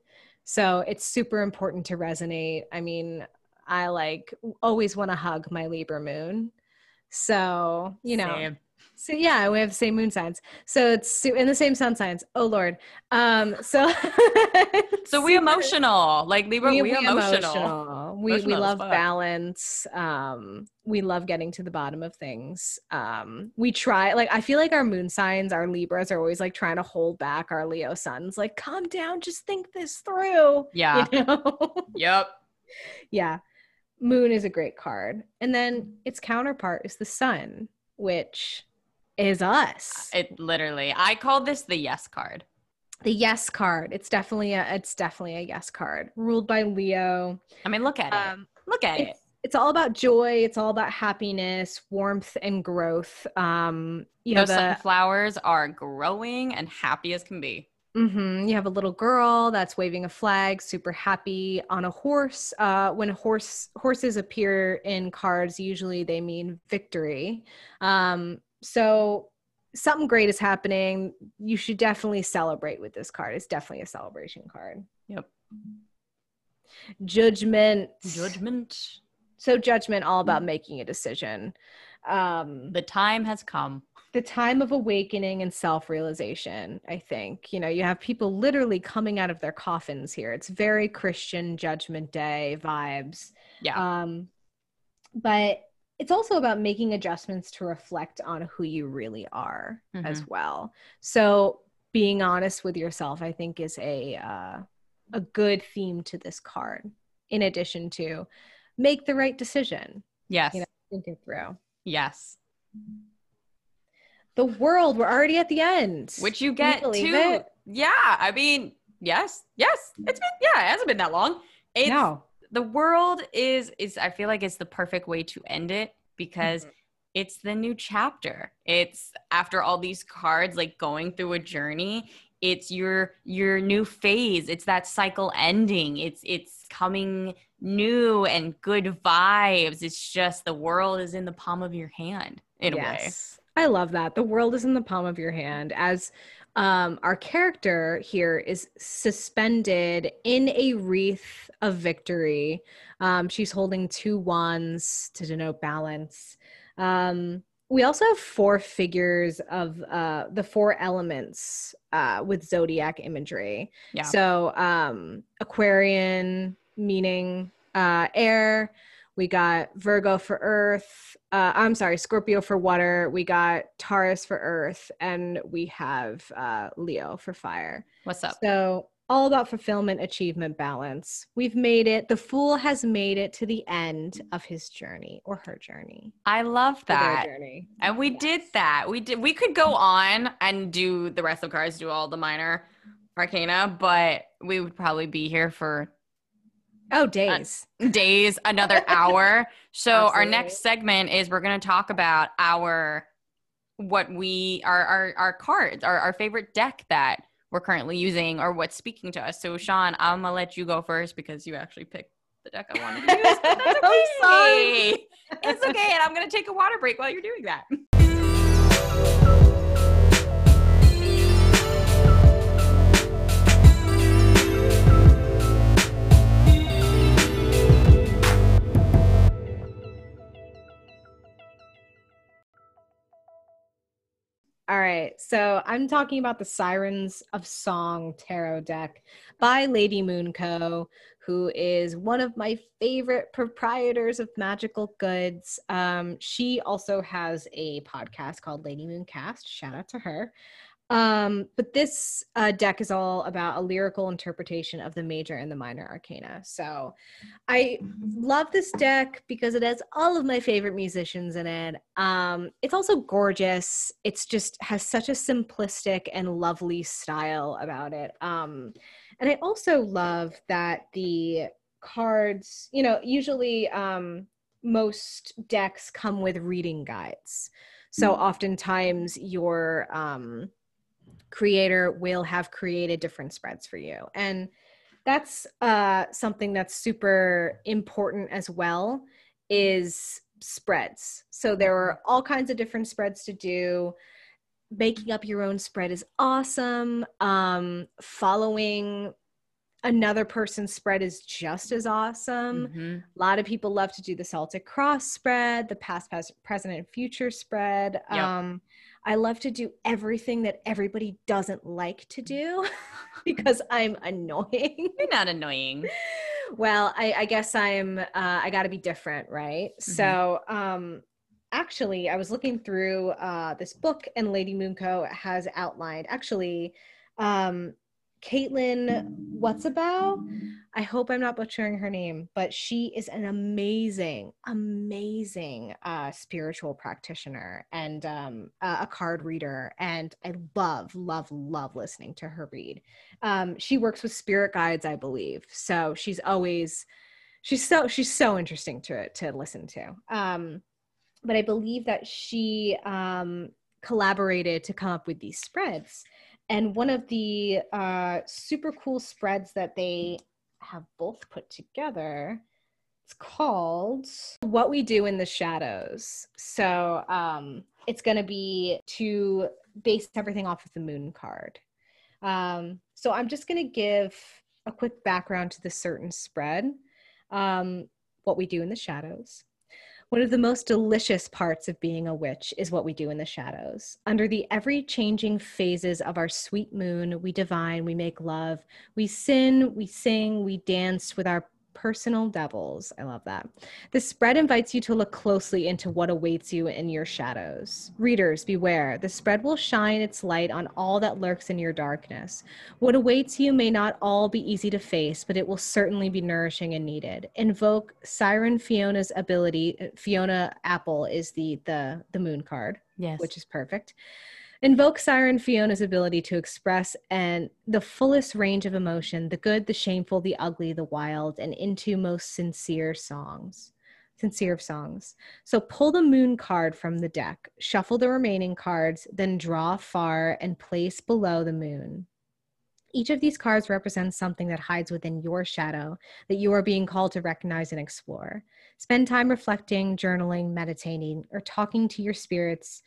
So it's super important to resonate. I mean, I like always want to hug my Libra moon. So, you know, Same. So yeah, we have the same moon signs. So it's in the same sun signs. Oh Lord. Um so [LAUGHS] So we emotional. Like Libra, we, emotional. emotional. We we Emotional as love balance. Um we love getting to the bottom of things. Um we try like I feel like our moon signs, our Libras are always like trying to hold back our Leo suns. Like calm down, just think this through. Yeah. You know? [LAUGHS] Yep. yeah. Moon is a great card. And then its counterpart is the sun, which is us. It literally. I call this the yes card. the yes card. It's definitely a it's definitely a yes card. Ruled by Leo. I mean, look at it. Um Look at it. it's, all about joy, it's all about happiness, warmth and growth. Um you Those have a sunflowers are growing and happy as can be. Mm-hmm. you have a little girl that's waving a flag, super happy on a horse. Uh when horse horses appear in cards, usually they mean victory. Um so something great is happening. You should definitely celebrate with this card. It's definitely a celebration card. Yep. Judgment. Judgment. So judgment all about making a decision. Um The time has come. the time of awakening and self-realization, I think. You know, you have people literally coming out of their coffins here. It's very Christian judgment day vibes. Yeah. Um but it's also about making adjustments to reflect on who you really are as well. So being honest with yourself, I think, is a uh, a good theme to this card. In addition to make the right decision, yes. you know, think it through. yes. The world, we're already at the end. Which you Can you get to. it? Yeah. I mean, yes. Yes. It's been, yeah, it hasn't been that long. It's, no. The world is is I feel like it's the perfect way to end it because Mhm. it's the new chapter. It's after all these cards like going through a journey, it's your your new phase. It's that cycle ending. It's it's coming new and good vibes. It's just the world is in the palm of your hand in a way. I love that. The world is in the palm of your hand as um, our character here is suspended in a wreath of victory. Um, she's holding two wands to denote balance. Um, we also have four figures of uh, the four elements uh, with zodiac imagery. Yeah. So um, Aquarian meaning uh, air. We got Virgo for earth. Uh, I'm sorry, Scorpio for water. We got Taurus for earth, and we have uh, Leo for fire. What's up? So all about fulfillment, achievement, balance. We've made it. The fool has made it to the end of his journey or her journey. I love that. journey. And we Yes. did that. We did we could go on and do the rest of cards, do all the minor arcana, but we would probably be here for Oh, uh, days. days, another [LAUGHS] hour. So our next segment is we're gonna talk about our what we our our, our cards, our, our favorite deck that we're currently using or what's speaking to us. So Shaun, I'm gonna let you go first because you actually picked the deck I wanted to use. But that's [LAUGHS] oh, I'm okay. sorry. It's okay, and I'm gonna take a water break while you're doing that. All right. So I'm talking about the Sirens of Song tarot deck by Lady Moon Co., who is one of my favorite proprietors of magical goods. Um, she also has a podcast called Lady Mooncast. Shout out to her. Um, but this uh, deck is all about a lyrical interpretation of the major and the minor arcana. So I love this deck because it has all of my favorite musicians in it. Um, it's also gorgeous. It's just has such a simplistic and lovely style about it. Um, and I also love that the cards, you know, usually um, most decks come with reading guides. So Mm-hmm. oftentimes your um, creator will have created different spreads for you. And that's uh, something that's super important as well is spreads. So there are all kinds of different spreads to do. Making up your own spread is awesome. Um, following another person's spread is just as awesome. Mhm. A lot of people love to do the Celtic cross spread, the past, past present, and future spread. Yep. Um, I love to do everything that everybody doesn't like to do [LAUGHS] because I'm annoying. You're not annoying. well, I, I guess I'm. Uh, I got to be different, right? So, um, actually, I was looking through uh, this book, and Lady Moonco has outlined actually. Um, Caitlin, what's about? I hope I'm not butchering her name, but she is an amazing, amazing uh, spiritual practitioner and um, a card reader. And I love, love, love listening to her read. Um, she works with spirit guides, I believe. So she's always, she's so, she's so interesting to to listen to. Um, but I believe that she um, collaborated to come up with these spreads. And one of the uh, super cool spreads that they have both put together, it's called What We Do in the Shadows. So um, it's going to be to base everything off of the moon card. Um, so I'm just going to give a quick background to the certain spread. Um, what we do in the shadows. One of the most delicious parts of being a witch is what we do in the shadows. Under the ever changing phases of our sweet moon, we divine, we make love, we sin, we sing, we dance with our personal devils. I love that. This spread invites you to look closely into what awaits you in your shadows. Readers, beware. The spread will shine its light on all that lurks in your darkness. What awaits you may not all be easy to face, but it will certainly be nourishing and needed. Invoke Siren Fiona's ability. Fiona Apple is the the the moon card, Yes. which is perfect. Invoke Siren Fiona's ability to express and the fullest range of emotion, the good, the shameful, the ugly, the wild, and into most sincere songs. Sincere of songs. So pull the moon card from the deck, shuffle the remaining cards, then draw far and place below the moon. Each of these cards represents something that hides within your shadow that you are being called to recognize and explore. Spend time reflecting, journaling, meditating, or talking to your spirits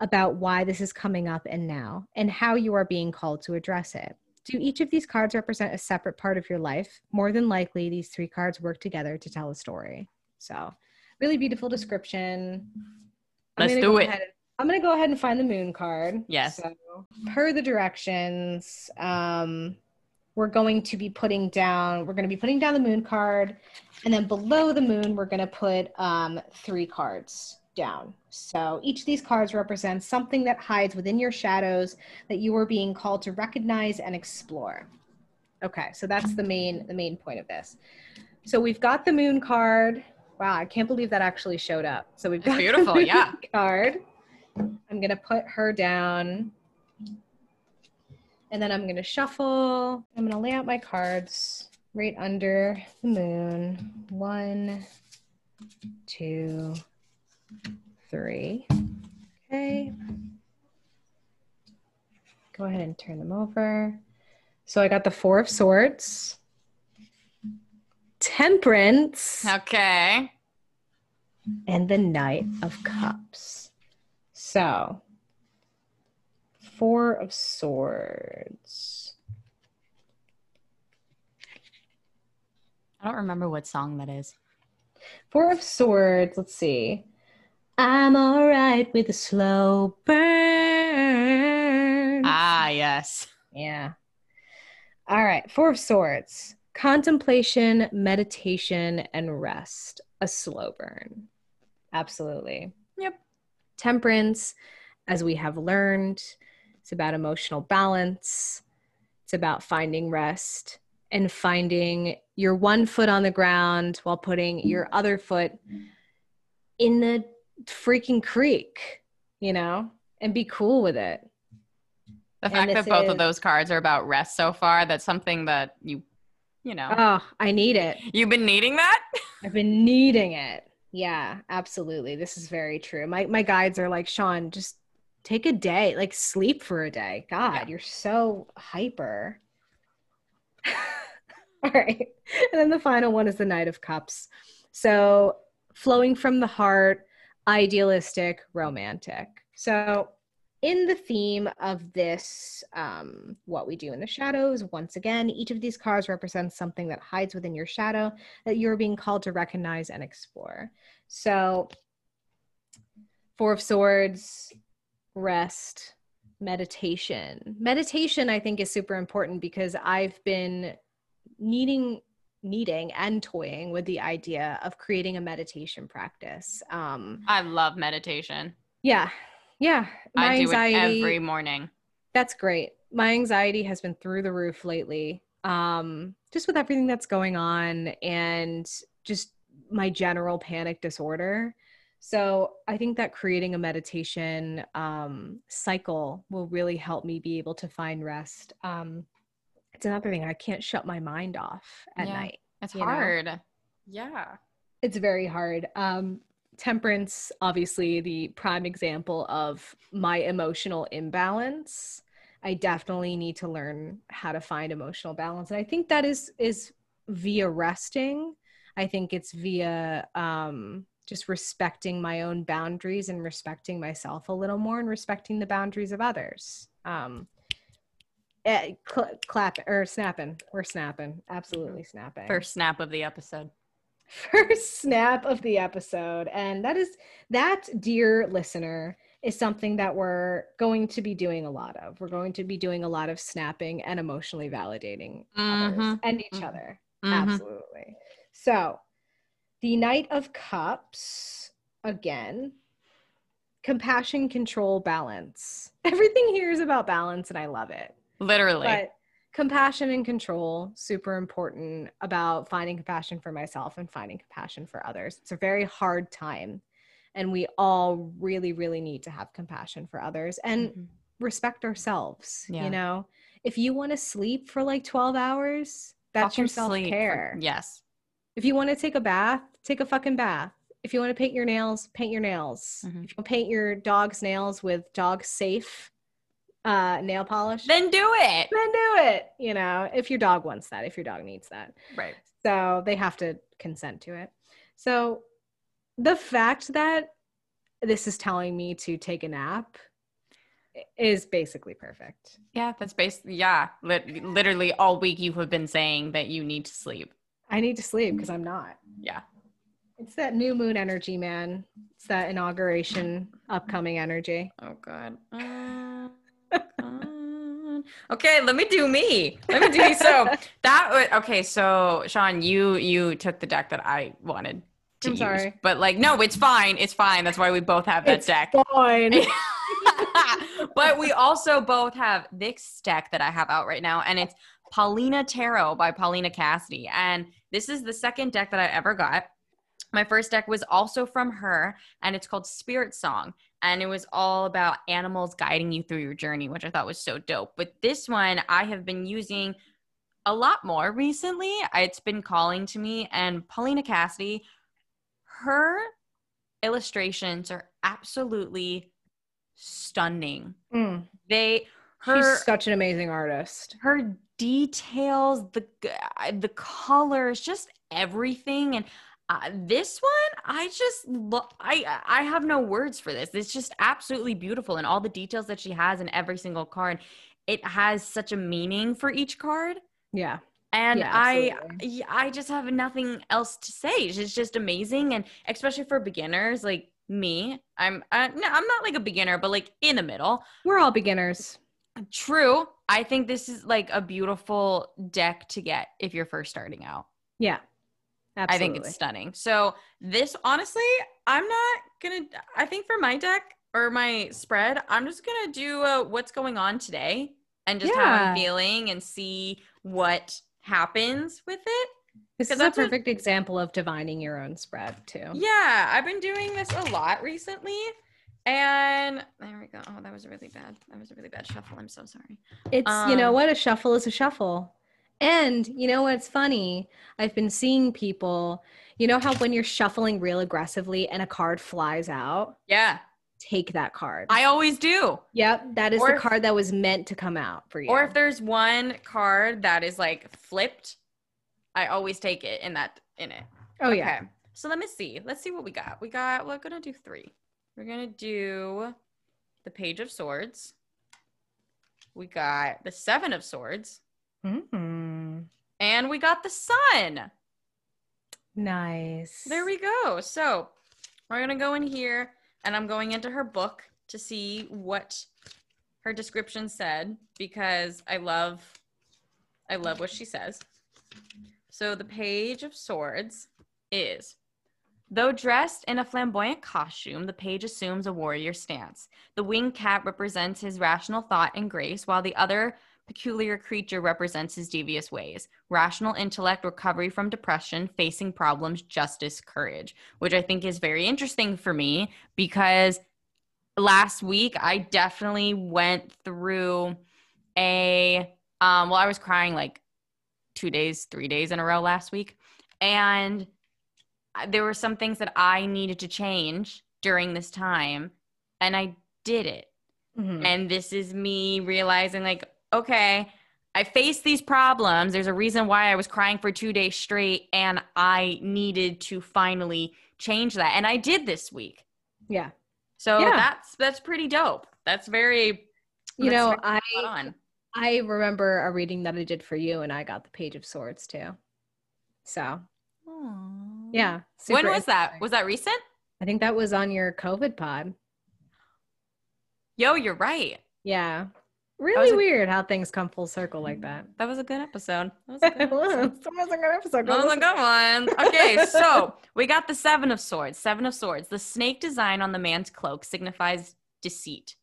about why this is coming up and now, and how you are being called to address it. Do each of these cards represent a separate part of your life? More than likely, these three cards work together to tell a story. So, really beautiful description. I'm Let's do it. ahead- I'm gonna go ahead and find the moon card. Yes. So, per the directions, um, we're going to be putting down. We're going to be putting down the moon card, and then below the moon, we're going to put um, three cards down. So each of these cards represents something that hides within your shadows that you are being called to recognize and explore. Okay, so that's the main the main point of this. So we've got the moon card. Wow, I can't believe that actually showed up. So we've got the Beautiful, moon yeah. [LAUGHS] card. I'm gonna put her down. And then I'm gonna shuffle. I'm gonna lay out my cards right under the moon. One, two, three. Okay. Go ahead and turn them over. So I got the Four of Swords, Temperance, Okay. and the Knight of Cups. So, Four of Swords. I don't remember what song that is. Four of Swords, let's see. I'm all right with a slow burn. Ah, yes. Yeah. All right. Four of Swords. Contemplation, meditation, and rest. A slow burn. Absolutely. Yep. Temperance, as we have learned, It's about emotional balance. It's about finding rest and finding your one foot on the ground while putting your other foot in the freaking creek, you know, and be cool with it. The fact that both is, of those cards are about rest so far, that's something that you, you know. Oh, I need it. You've been needing that? I've been needing it. Yeah, absolutely. This is very true. My my guides are like, Shaun, just take a day, like sleep for a day. God, yeah. you're so hyper. [LAUGHS] All right. And then the final one is the Knight of Cups. So flowing from the heart, idealistic, romantic. So in the theme of this, um, what we do in the shadows, once again, each of these cards represents something that hides within your shadow that you're being called to recognize and explore. So, Four of Swords, rest, meditation. Meditation, I think, is super important because I've been needing needing and toying with the idea of creating a meditation practice. Um, I love meditation. Yeah. Yeah. My I do anxiety, it every morning. That's great. My anxiety has been through the roof lately. Um, just with everything that's going on and just my general panic disorder. So I think that creating a meditation um, cycle will really help me be able to find rest. Um, another thing I can't shut my mind off at yeah, night. It's hard. Know? Yeah. It's very hard. Um, temperance, obviously, the prime example of my emotional imbalance. I definitely need to learn how to find emotional balance. And I think that is is via resting. I think it's via um, just respecting my own boundaries and respecting myself a little more and respecting the boundaries of others. Um, uh, cl- clap or snapping. We're snapping. Absolutely mm-hmm. snapping. First snap of the episode. [LAUGHS] First snap of the episode. And that is that, dear listener, is something that we're going to be doing a lot of. We're going to be doing a lot of snapping and emotionally validating mm-hmm. others and each mm-hmm. other. Mm-hmm. Absolutely. So, the Knight of Cups, again, compassion, control, balance. [LAUGHS] Everything here is about balance, and I love it. Literally. But compassion and control, super important about finding compassion for myself and finding compassion for others. It's a very hard time. And we all really, really need to have compassion for others and mm-hmm. respect ourselves. Yeah. You know, if you want to sleep for like 12 hours, that's your self care. Yes. If you want to take a bath, take a fucking bath. If you want to paint your nails, paint your nails. Mm-hmm. If you want to paint your dog's nails with dog safe uh, nail polish, then do it. Then do it. You know, if your dog wants that, if your dog needs that. Right. So they have to consent to it. So the fact that this is telling me to take a nap is basically perfect. Yeah, that's basically, yeah. literally all week you have been saying that you need to sleep. I need to sleep because I'm not. Yeah. It's that new moon energy, man. It's that inauguration, upcoming energy. Oh, God. Uh okay, let me do me. Let me do me. So [LAUGHS] that would okay. So Shaun, you you took the deck that I wanted to I'm use, sorry. but like no, it's fine. It's fine. That's why we both have that it's deck. Fine. [LAUGHS] [LAUGHS] but we also both have this deck that I have out right now, and it's Paulina Tarot by Paulina Cassidy, and this is the second deck that I ever got. My first deck was also from her, and it's called Spirit Song and it was all about animals guiding you through your journey, which I thought was so dope. But this one I have been using a lot more recently. It's been calling to me, and Paulina Cassidy, her illustrations are absolutely stunning. Mm. They her She's such an amazing artist. Her details, the the colors, just everything and uh, this one i just look i i have no words for this. It's just absolutely beautiful and all the details that she has in every single card it has such a meaning for each card. Yeah. And yeah, i i just have nothing else to say. It's just amazing and especially for beginners like me i'm uh, no, i'm not like a beginner but like in the middle. We're all beginners. True. I think this is like a beautiful deck to get if you're first starting out. Yeah Absolutely. I think it's stunning. So this honestly, I'm not gonna I think for my deck, or my spread, I'm just gonna do uh, what's going on today and just how I'm feeling and see what happens with it. This is a what- perfect example of divining your own spread too. Yeah, I've been doing this a lot recently. And there we go. Oh, that was a really bad. That was a really bad shuffle. I'm so sorry. It's you know Um, what a shuffle is a shuffle. And you know what's funny? I've been seeing people, you know how when you're shuffling real aggressively and a card flies out, Yeah, take that card. I always do. yep, that is Or the if- card that was meant to come out for you. Or if there's one card that is like flipped, I always take it in that in it. oh yeah. Okay. So let me see. Let's see what we got. We got we're gonna do three. We're gonna do the page of swords. We got the seven of swords. Mhm. And we got the sun. Nice. There we go. So we're gonna go in here and I'm going into her book to see what her description said because I love I love what she says. So the page of swords is Though dressed in a flamboyant costume, the page assumes a warrior stance. The winged cat represents his rational thought and grace, while the other peculiar creature represents his devious ways rational intellect, recovery from depression, facing problems, justice, courage, which I think is very interesting for me because last week I definitely went through a, um, well, I was crying like two days, three days in a row last week. And there were some things that I needed to change during this time, and I did it. Mhm. And this is me realizing, like, okay, I faced these problems. There's a reason why I was crying for two days straight, and I needed to finally change that. And I did this week. Yeah. So Yeah. that's that's pretty dope. That's very You that's know, very I. I remember a reading that I did for you and I got the page of swords too. So, yeah. When was that? Was that recent? I think that was on your COVID pod. Yo, you're right. Yeah. Really a- weird how things come full circle like mm-hmm. that. That was a [LAUGHS] good episode. That was a good episode. That was a good episode. That was a good one. Okay, [LAUGHS] so we got the Seven of Swords. Seven of Swords. The snake design on the man's cloak signifies deceit.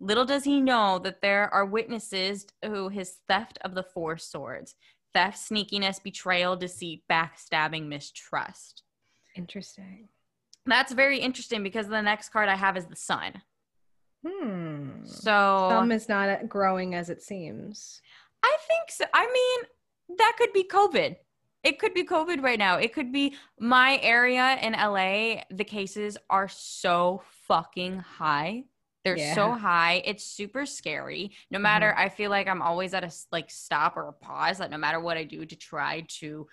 Little does he know that there are witnesses to his theft of the four swords theft, sneakiness, betrayal, deceit, backstabbing, mistrust. Interesting. That's very interesting because the next card I have is the sun. Hmm. So Some is not growing as it seems. I think so. I mean, that could be COVID. It could be COVID right now. It could be my area in LA. The cases are so fucking high. They're so high. It's super scary. No matter, I feel like I'm always at a like stop or a pause. Like no matter what I do to try to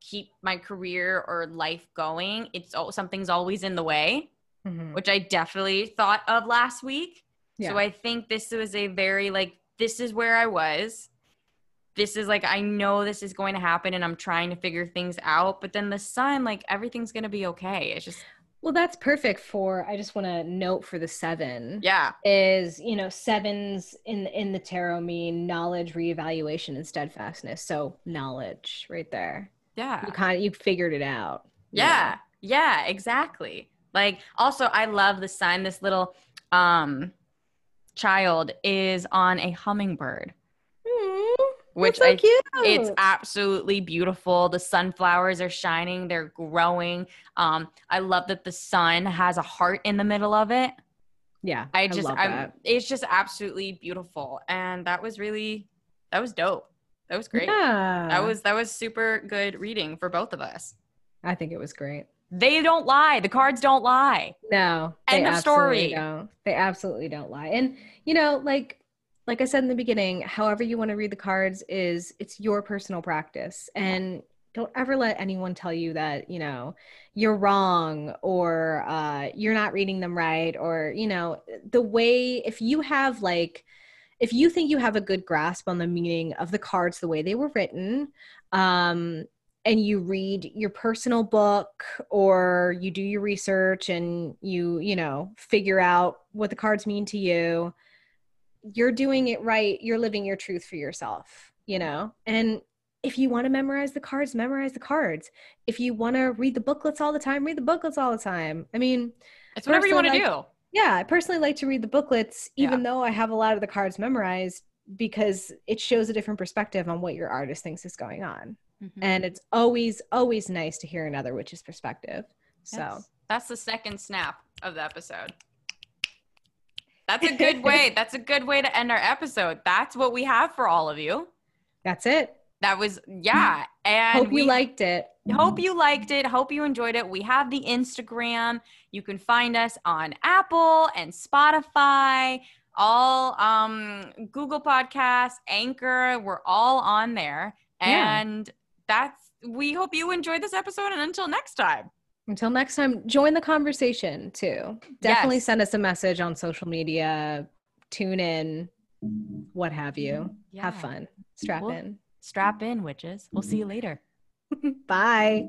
keep my career or life going, it's something's always in the way Mhm. which I definitely thought of last week. Yeah. So I think this was a very like this is where I was. This is like I know this is going to happen and I'm trying to figure things out, but then the sun like everything's going to be okay. It's just Well, that's perfect for. I just want to note for the seven. yeah. is you know sevens in in the tarot mean knowledge reevaluation and steadfastness so knowledge right there Yeah. you kind of you figured it out you Yeah. Yeah, exactly. Like also I love the sign this little um child is on a hummingbird. Mm, which so I cute. it's absolutely beautiful. The sunflowers are shining they're growing. Um i love that the sun has a heart in the middle of it. Yeah i just i'm that. it's just absolutely beautiful and that was really that was dope. That was great. Yeah. That was that was super good reading for both of us. I think it was great they don't lie. The cards don't lie. No End of story. don't. they absolutely don't lie. And you know like like i said in the beginning however you want to read the cards is it's your personal practice. And don't ever let anyone tell you that you know you're wrong or uh, you're not reading them right or you know the way if you have like if you think you have a good grasp on the meaning of the cards the way they were written um, and you read your personal book or you do your research and you you know figure out what the cards mean to you you're doing it right. You're living your truth for yourself you know? And if you want to memorize the cards memorize the cards. If you want to read the booklets all the time read the booklets all the time. I mean it's whatever you want to Personally, do. Yeah, I personally like to read the booklets, even Yeah. though I have a lot of the cards memorized, because it shows a different perspective on what your artist thinks is going on. Mhm. And it's always, always nice to hear another witch's perspective. So Yes. that's the second snap of the episode. That's a [LAUGHS] good way. That's a good way to end our episode. That's what we have for all of you. that's it. That was yeah. And Hope we you liked it. hope you liked it. Hope you enjoyed it. We have the Instagram. You can find us on Apple and Spotify, all um Google Podcasts, Anchor. We're all on there. Yeah. That's we hope you enjoyed this episode and until next time. Until next time, join the conversation too. Definitely Yes. send us a message on social media, tune in, what have you. Have fun. Strap Well- in. Strap in, witches. We'll see you later. [LAUGHS] Bye.